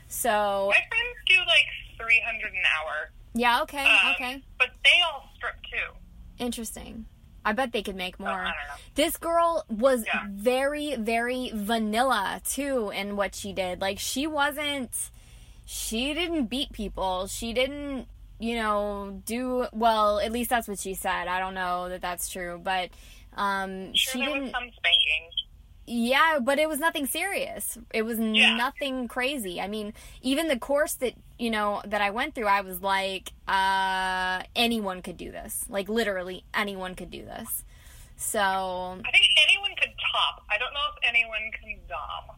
So My friends do like 300 an hour. yeah, okay, Um, okay. But they all strip too. Interesting. I bet they could make more. I don't know. This girl was Yeah. very, very vanilla too in what she did. Like she wasn't she didn't beat people. She didn't, you know, do well, at least that's what she said. I don't know that that's true, but um Sure, she didn't some spanking. Yeah, but it was nothing serious. It was Yeah. nothing crazy. I mean, even the course that, you know, that I went through, I was like, uh, anyone could do this. Like, literally, anyone could do this. So, I think anyone could top. I don't know if anyone can dom.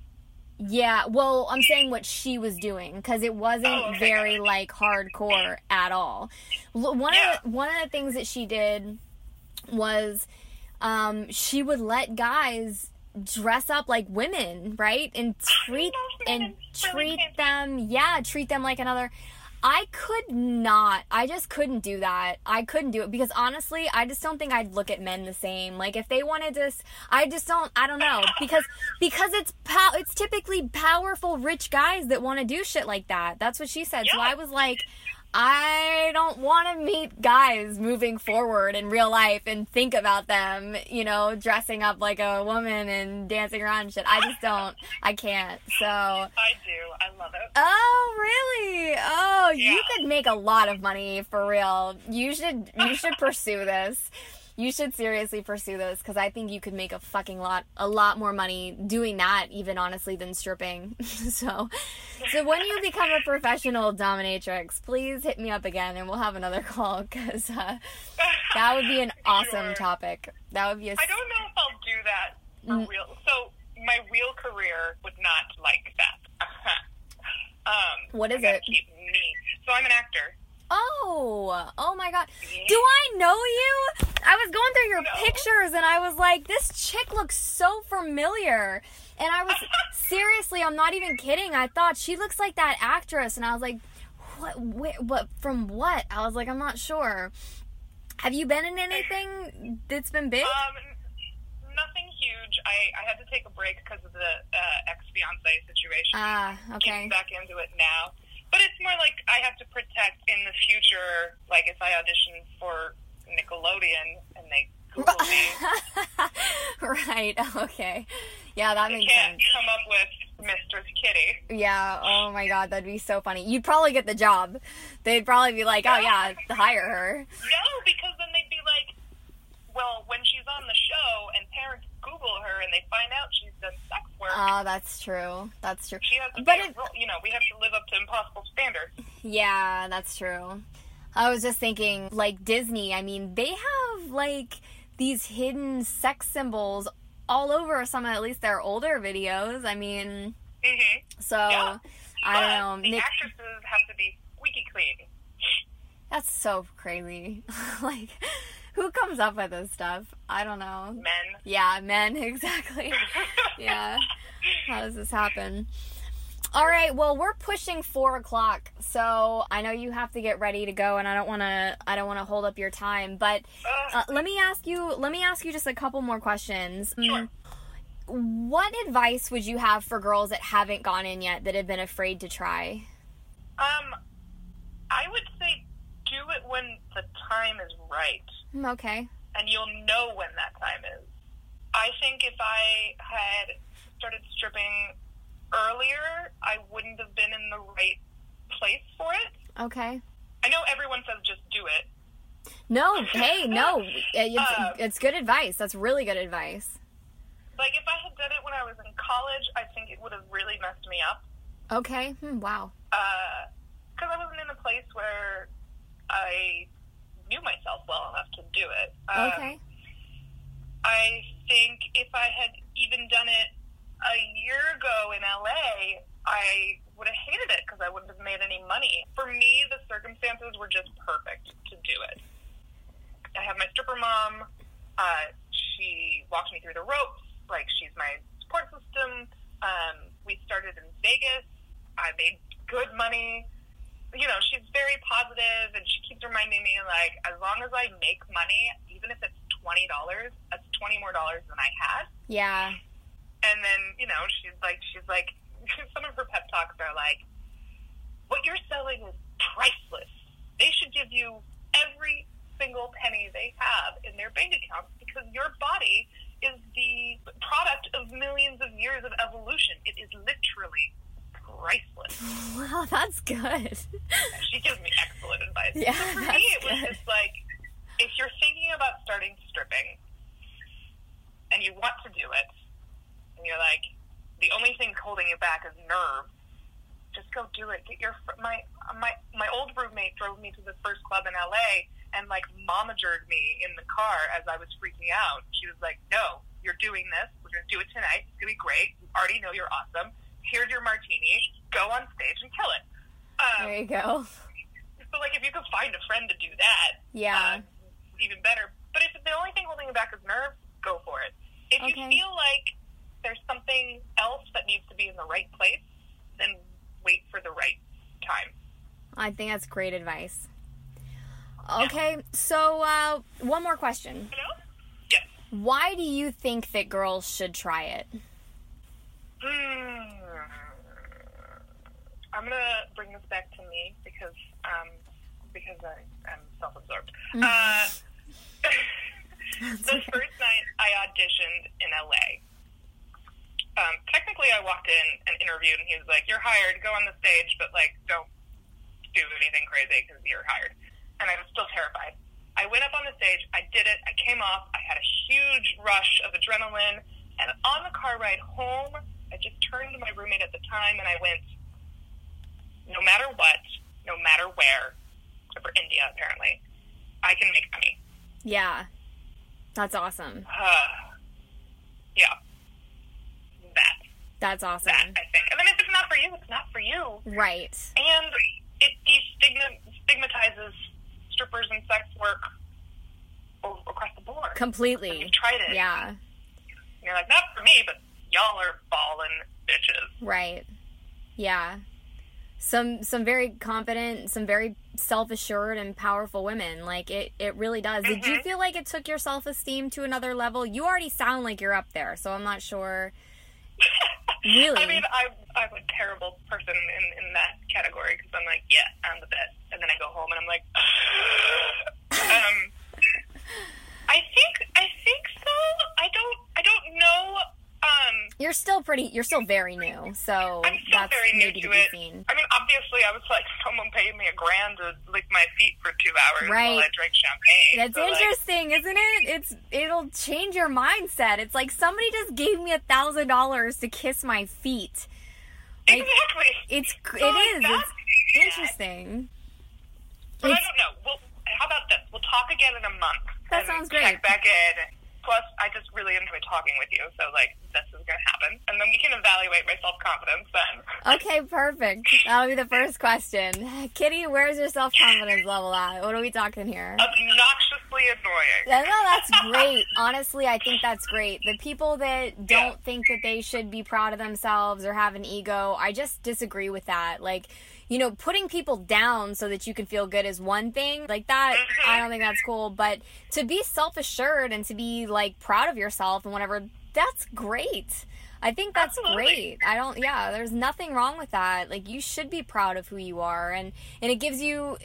yeah, well, I'm saying what she was doing because it wasn't Oh, okay, very, like, hardcore at all. One, Yeah. of the, one of the things that she did was um, she would let guys dress up like women, right? And treat and treat them, yeah, treat them like another. I could not. I just couldn't do that. I couldn't do it because honestly, I just don't think I'd look at men the same. Like if they wanted to, I just don't. I don't know because because it's pow. It's typically powerful, rich guys that want to do shit like that. That's what she said. So I was like. I don't want to meet guys moving forward in real life and think about them, you know, dressing up like a woman and dancing around and shit. I just don't. I can't. So, I do. I love it. oh, really? Oh, you could make a lot of money for real. You should you should pursue this. You should seriously pursue this because I think you could make a fucking lot, a lot more money doing that, even honestly, than stripping. [LAUGHS] so, so when you become a professional dominatrix, please hit me up again and we'll have another [LAUGHS] call because uh, that would be an [LAUGHS] awesome Sure. topic. That would be a. I don't know if I'll do that for Mm. real. So my real career would not like that. um, What is it? Me. So I'm an actor. Oh, oh my god. Yeah. Do I know you? I was going through your No. pictures and I was like, this chick looks so familiar. And I was [LAUGHS] seriously, I'm not even kidding. I thought she looks like that actress and I was like, what where, what from what? I was like, I'm not sure. Have you been in anything that's been big? Um, nothing huge. I, I had to take a break because of the uh, ex fiance situation. Ah, okay. Getting back into it now. But it's more like I have to protect in the future, like if I audition for Nickelodeon and they Google me, [LAUGHS] right. [LAUGHS] Okay. Yeah, that they makes can't sense. come up with Mistress Kitty. Yeah. Oh my god, that'd be so funny. You'd probably get the job. They'd probably be like, "Oh yeah, hire her." No, because then they'd be like, well, when she's on the show and parents Google her and they find out she's done sex work, Oh, that's true. That's true. she has to but be, it- role- you know, we have to live up to impossible standards. Yeah, that's true. I was just thinking, like Disney. I mean, they have like these hidden sex symbols all over some of at least their older videos. I mean, hmm so Yeah. I but don't know. The Nick, actresses have to be squeaky clean. that's so crazy. [LAUGHS] like, who comes up with this stuff? I don't know. Men. Yeah, men [LAUGHS] exactly. yeah. How does this happen? All right. Well, we're pushing four o'clock, so I know you have to get ready to go, and I don't want to. I don't want to hold up your time. But uh, let me ask you. Let me ask you just a couple more questions. Mm, Sure. What advice would you have for girls that haven't gone in yet that have been afraid to try? um, I would say do it when the time is right. Mm, Okay. and you'll know when that time is. I think if I had started stripping earlier, I wouldn't have been in the right place for it. Okay. I know everyone says just do it. No, [LAUGHS] hey, no. It's, Um, it's good advice. That's really good advice. Like if I had done it when I was in college, I think it would have really messed me up. Okay. Hmm, wow. because I wasn't in a place where I knew myself well enough to do it. Um, Okay. I think if I had even done it a year ago in LA, I would have hated it because I wouldn't have made any money. For me, the circumstances were just perfect to do it. I have my stripper mom. Uh, she walked me through the ropes. Like she's my support system. Um, we started in Vegas. I made good money. You know, she's very positive, and she keeps reminding me like, as long as I make money, even if it's twenty dollars, that's twenty more dollars than I had. Yeah. And then, you know, she's like, she's like, [LAUGHS] some of her pep talks are like, what you're selling is priceless. They should give you every single penny they have in their bank account because your body is the product of millions of years of evolution. It is literally priceless. [LAUGHS] Wow, that's good. She gives me excellent advice. Yeah, so for me, it was good. just like, if you're thinking about starting stripping and you want to do it, and you're like, the only thing holding you back is nerves, just go do it. Get your fr- my my my old roommate drove me to the first club in LA and like momagered me in the car as I was freaking out. She was like, "No, you're doing this. We're gonna do it tonight. It's gonna be great. You already know you're awesome. Here's your martini. Go on stage and kill it." Um, There you go. so, like, if you could find a friend to do that, Yeah. uh, even better. But if the only thing holding you back is nerves, go for it. If you feel like there's something else that needs to be in the right place, then wait for the right time. I think that's great advice. Okay, so uh, one more question. Know? Yes. Why do you think that girls should try it? Hmm. I'm gonna bring this back to me because um, because I am self-absorbed. Uh, [LAUGHS] [LAUGHS] the first night I auditioned in LA. Um, technically, I walked in and interviewed, and he was like, "You're hired. Go on the stage, but like, don't do anything crazy because you're hired." And I was still terrified. I went up on the stage. I did it. I came off. I had a huge rush of adrenaline, and on the car ride home, I just turned to my roommate at the time, and I went, "No matter what, no matter where, except for India, apparently, I can make money." Yeah, that's awesome. Uh, [SIGHS] yeah. That. That's awesome. That, I think. And then if it's not for you, it's not for you. Right. And it destigmatizes strippers and sex work across the board. Completely. You've tried it. Yeah. And you're like, not for me, but y'all are fallen bitches. Right. Yeah. Some some very confident, some very self assured and powerful women. Like it, it really does. Did you Mhm. feel like it took your self esteem to another level? You already sound like you're up there, so I'm not sure. [LAUGHS] Really? I mean, I'm, I'm a terrible person in, in that category because I'm like, yeah, I'm the best. And then I go home and I'm like, [SIGHS] um, [LAUGHS] I think, I think so. I don't, I don't know. Um, You're still pretty. You're still very new, so I'm still that's very new to to it. seen. I mean, obviously, I was like, [LAUGHS] someone paid me a grand to lick my feet for two hours Right. while I drank champagne. That's So, like, interesting, isn't it? It's it'll change your mindset. It's like somebody just gave me a thousand dollars to kiss my feet. Like exactly. it's So, it like, is. It's interesting. But I don't know. Well, how about this? We'll talk again in a month. That sounds great. Check back in. Plus, I just really enjoy talking with you, so like this is gonna happen, and then we can evaluate my self confidence then. [LAUGHS] Okay, perfect. That'll be the first question. [LAUGHS] Kitty, where's your self confidence level at? What are we talking here? Obnoxiously annoying. Yeah, no, that's [LAUGHS] great. Honestly, I think that's great. The people that don't think that they should be proud of themselves or have an ego, I just disagree with that. Like, you know, putting people down so that you can feel good is one thing. Like that, I mm-hmm. don't think that's cool. But to be self assured and to be like proud of yourself and whatever, that's great. I think that's Absolutely. great. I don't yeah, there's nothing wrong with that. Like you should be proud of who you are and and it gives you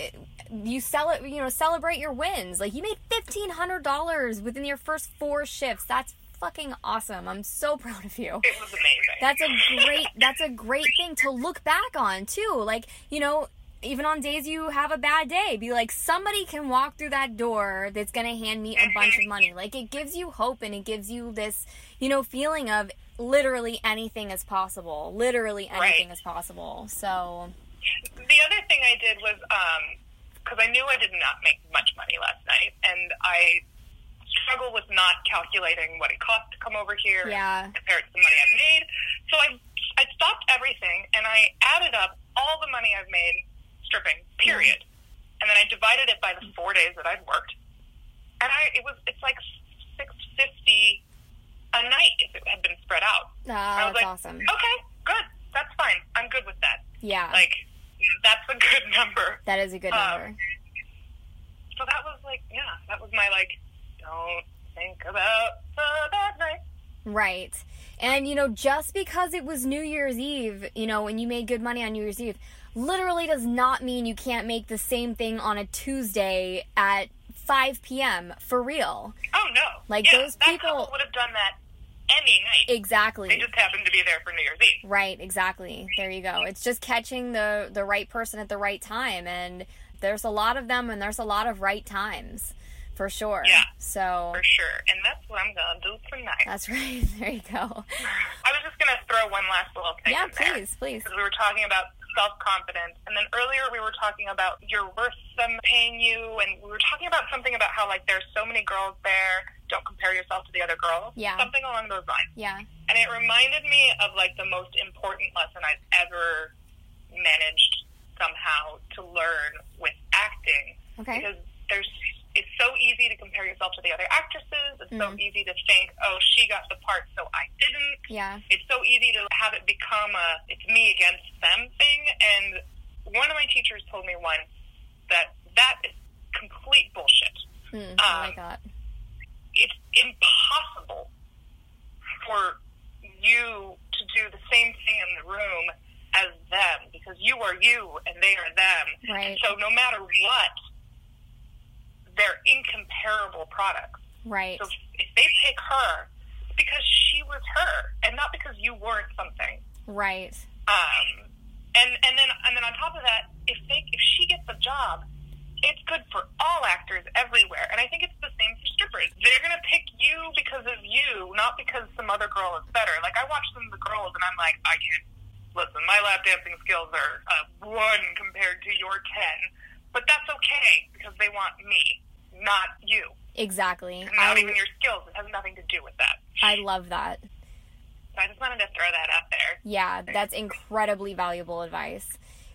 you sell it, you know, celebrate your wins. Like you made $1500 within your first 4 shifts. That's fucking awesome. I'm so [LAUGHS] proud of you. It was amazing. That's a great that's a great thing to look back on too. Like, you know, even on days you have a bad day, be like somebody can walk through that door that's going to hand me a bunch of money. Like it gives you hope and it gives you this, you know, feeling of literally anything is possible. Literally anything Right. is possible. So, The other thing I did was um because I knew I did not make much money last night, and I struggle with not calculating what it cost to come over here. Yeah. compared to the money I've made. So I I stopped everything and I added up all the money I've made stripping. Period. And then I divided it by the four days that I'd worked, and I it was it's like six fifty a night if it had been spread out. I ah, was that's like, awesome. Okay, good. That's fine. I'm good with that. Yeah. Like, that's a good [LAUGHS] number. that is a good um, number. So that was like, yeah, that was my like, don't think about the night. Right. And you know, just because it was New Year's Eve, you know, and you made good money on New Year's Eve, literally does not mean you can't make the same thing on a Tuesday at 5 p.m. for real. Oh no! Like, yeah, those people- would have done that any night. Exactly. They just happened to be there for New Year's Eve. Right, exactly. There you go. It's just catching the the right person at the right time and there's a lot of them and there's a lot of right times for sure. Yeah. So For sure, and that's what I'm gonna do tonight. that's [LAUGHS] right. There you go. [LAUGHS] I was just gonna throw one last little thing Yeah, in there. please, please. because we were talking about self confidence, and then earlier we were talking about you're worth them paying you, and we were talking about something about how like there's so many girls there. Don't compare yourself to the other girls. Yeah. something along those lines. Yeah. And it reminded me of like the most important lesson I've ever managed somehow to learn with acting Okay. because there's it's so easy to compare yourself to the other actresses. It's so Mhm. easy to think, oh, she got the part, so I didn't Yeah. it's so easy to have it become a it's me against them thing. And one of my teachers told me once that that is complete bullshit. I Um. It's impossible for you to do the same thing in the room as them because you are you and they are them. Right. So no matter what, they're incomparable products. Right. So if they pick her, it's because she was her, and not because you weren't something. Right. Um, and and then and then on top of that, if they if she gets a job, it's good for all actors everywhere. And I think it's the same for strippers. They're gonna pick you because of you, not because some other girl is better. Like I watch some of the girls, and I'm like, I can't. Listen, my lap dancing skills are uh, one compared to your ten, but that's okay because they want me, not you, Exactly. not I, even your skills. It has nothing to do with that. I love that. So I just wanted to throw that out there. Yeah, that's incredibly valuable advice.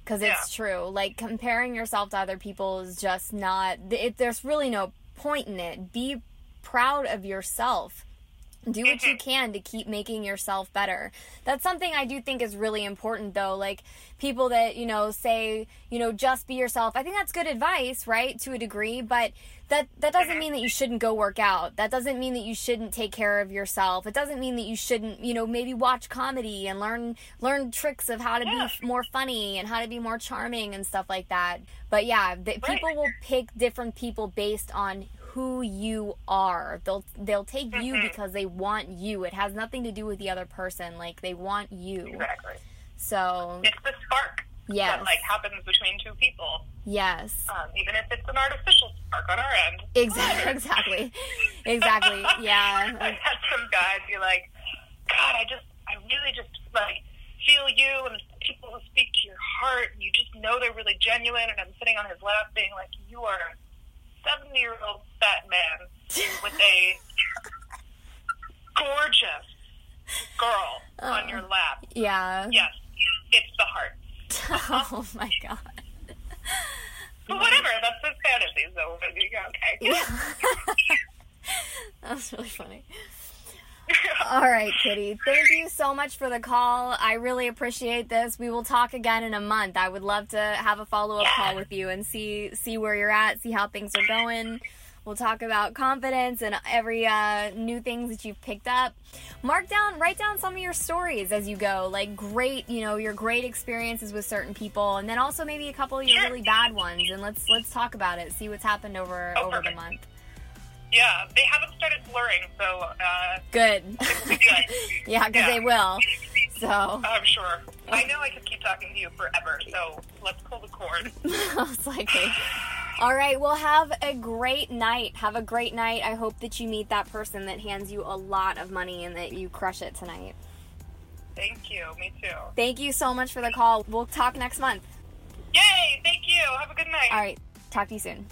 Because it's true. Like, comparing yourself to other people is just not, it, there's really no point in it. Be proud of yourself. Do what you mm-hmm. can to keep making yourself better. That's something I do think is really important, though. Like, people that, you know, say, you know, just be yourself. I think that's good advice, right? To a degree. But that, that doesn't mm-hmm. mean that you shouldn't go work out. That doesn't mean that you shouldn't take care of yourself. It doesn't mean that you shouldn't, you know, maybe watch comedy and learn learn tricks of how to Yeah. be more funny and how to be more charming and stuff like that. But yeah, the, Right. people will pick different people based on who you are. They'll they'll take you because they want you. It has nothing to do with the other person. Like they want you. Exactly. So It's the spark yes, that like happens between two people. yes. um, even if it's an artificial spark on our end. Exactly, [LAUGHS] exactly, exactly. Yeah, [LAUGHS] I've had some guys be like, God, I just, I really just like feel you, and people who speak to your heart, and you just know they're really genuine. And I'm sitting on his lap, being like, you are 70 year old fat man with a gorgeous girl on your oh, lap. yeah. Yes, it's the heart. [LAUGHS] oh my god. But whatever, that's his fantasy, so okay. Yeah. [LAUGHS] that was really funny. All right, Kitty. Thank you so much for the call. I really appreciate this. We will talk again in a month. I would love to have a follow up call with you and see see where you're at, see how things are going. We'll talk about confidence and every uh, new things that you've picked up. Mark down, write down some of your stories as you go. Like great, you know, your great experiences with certain people, and then also maybe a couple of your really bad ones. And let's let's talk about it. See what's happened over Oh, over the month. Yeah, they haven't started blurring, so uh, Good. [LAUGHS] it will be good. [LAUGHS] yeah, because Yeah. they will. So I'm sure. I know I could keep talking to you forever, so let's pull the cord. [LAUGHS] most likely. All right, well, have a great night. Have a great night. I hope that you meet that person that hands you a lot of money and that you crush it tonight. Thank you. Me too. Thank you so much for the call. We'll talk next month. Yay! Thank you. Have a good night. All right, talk to you soon.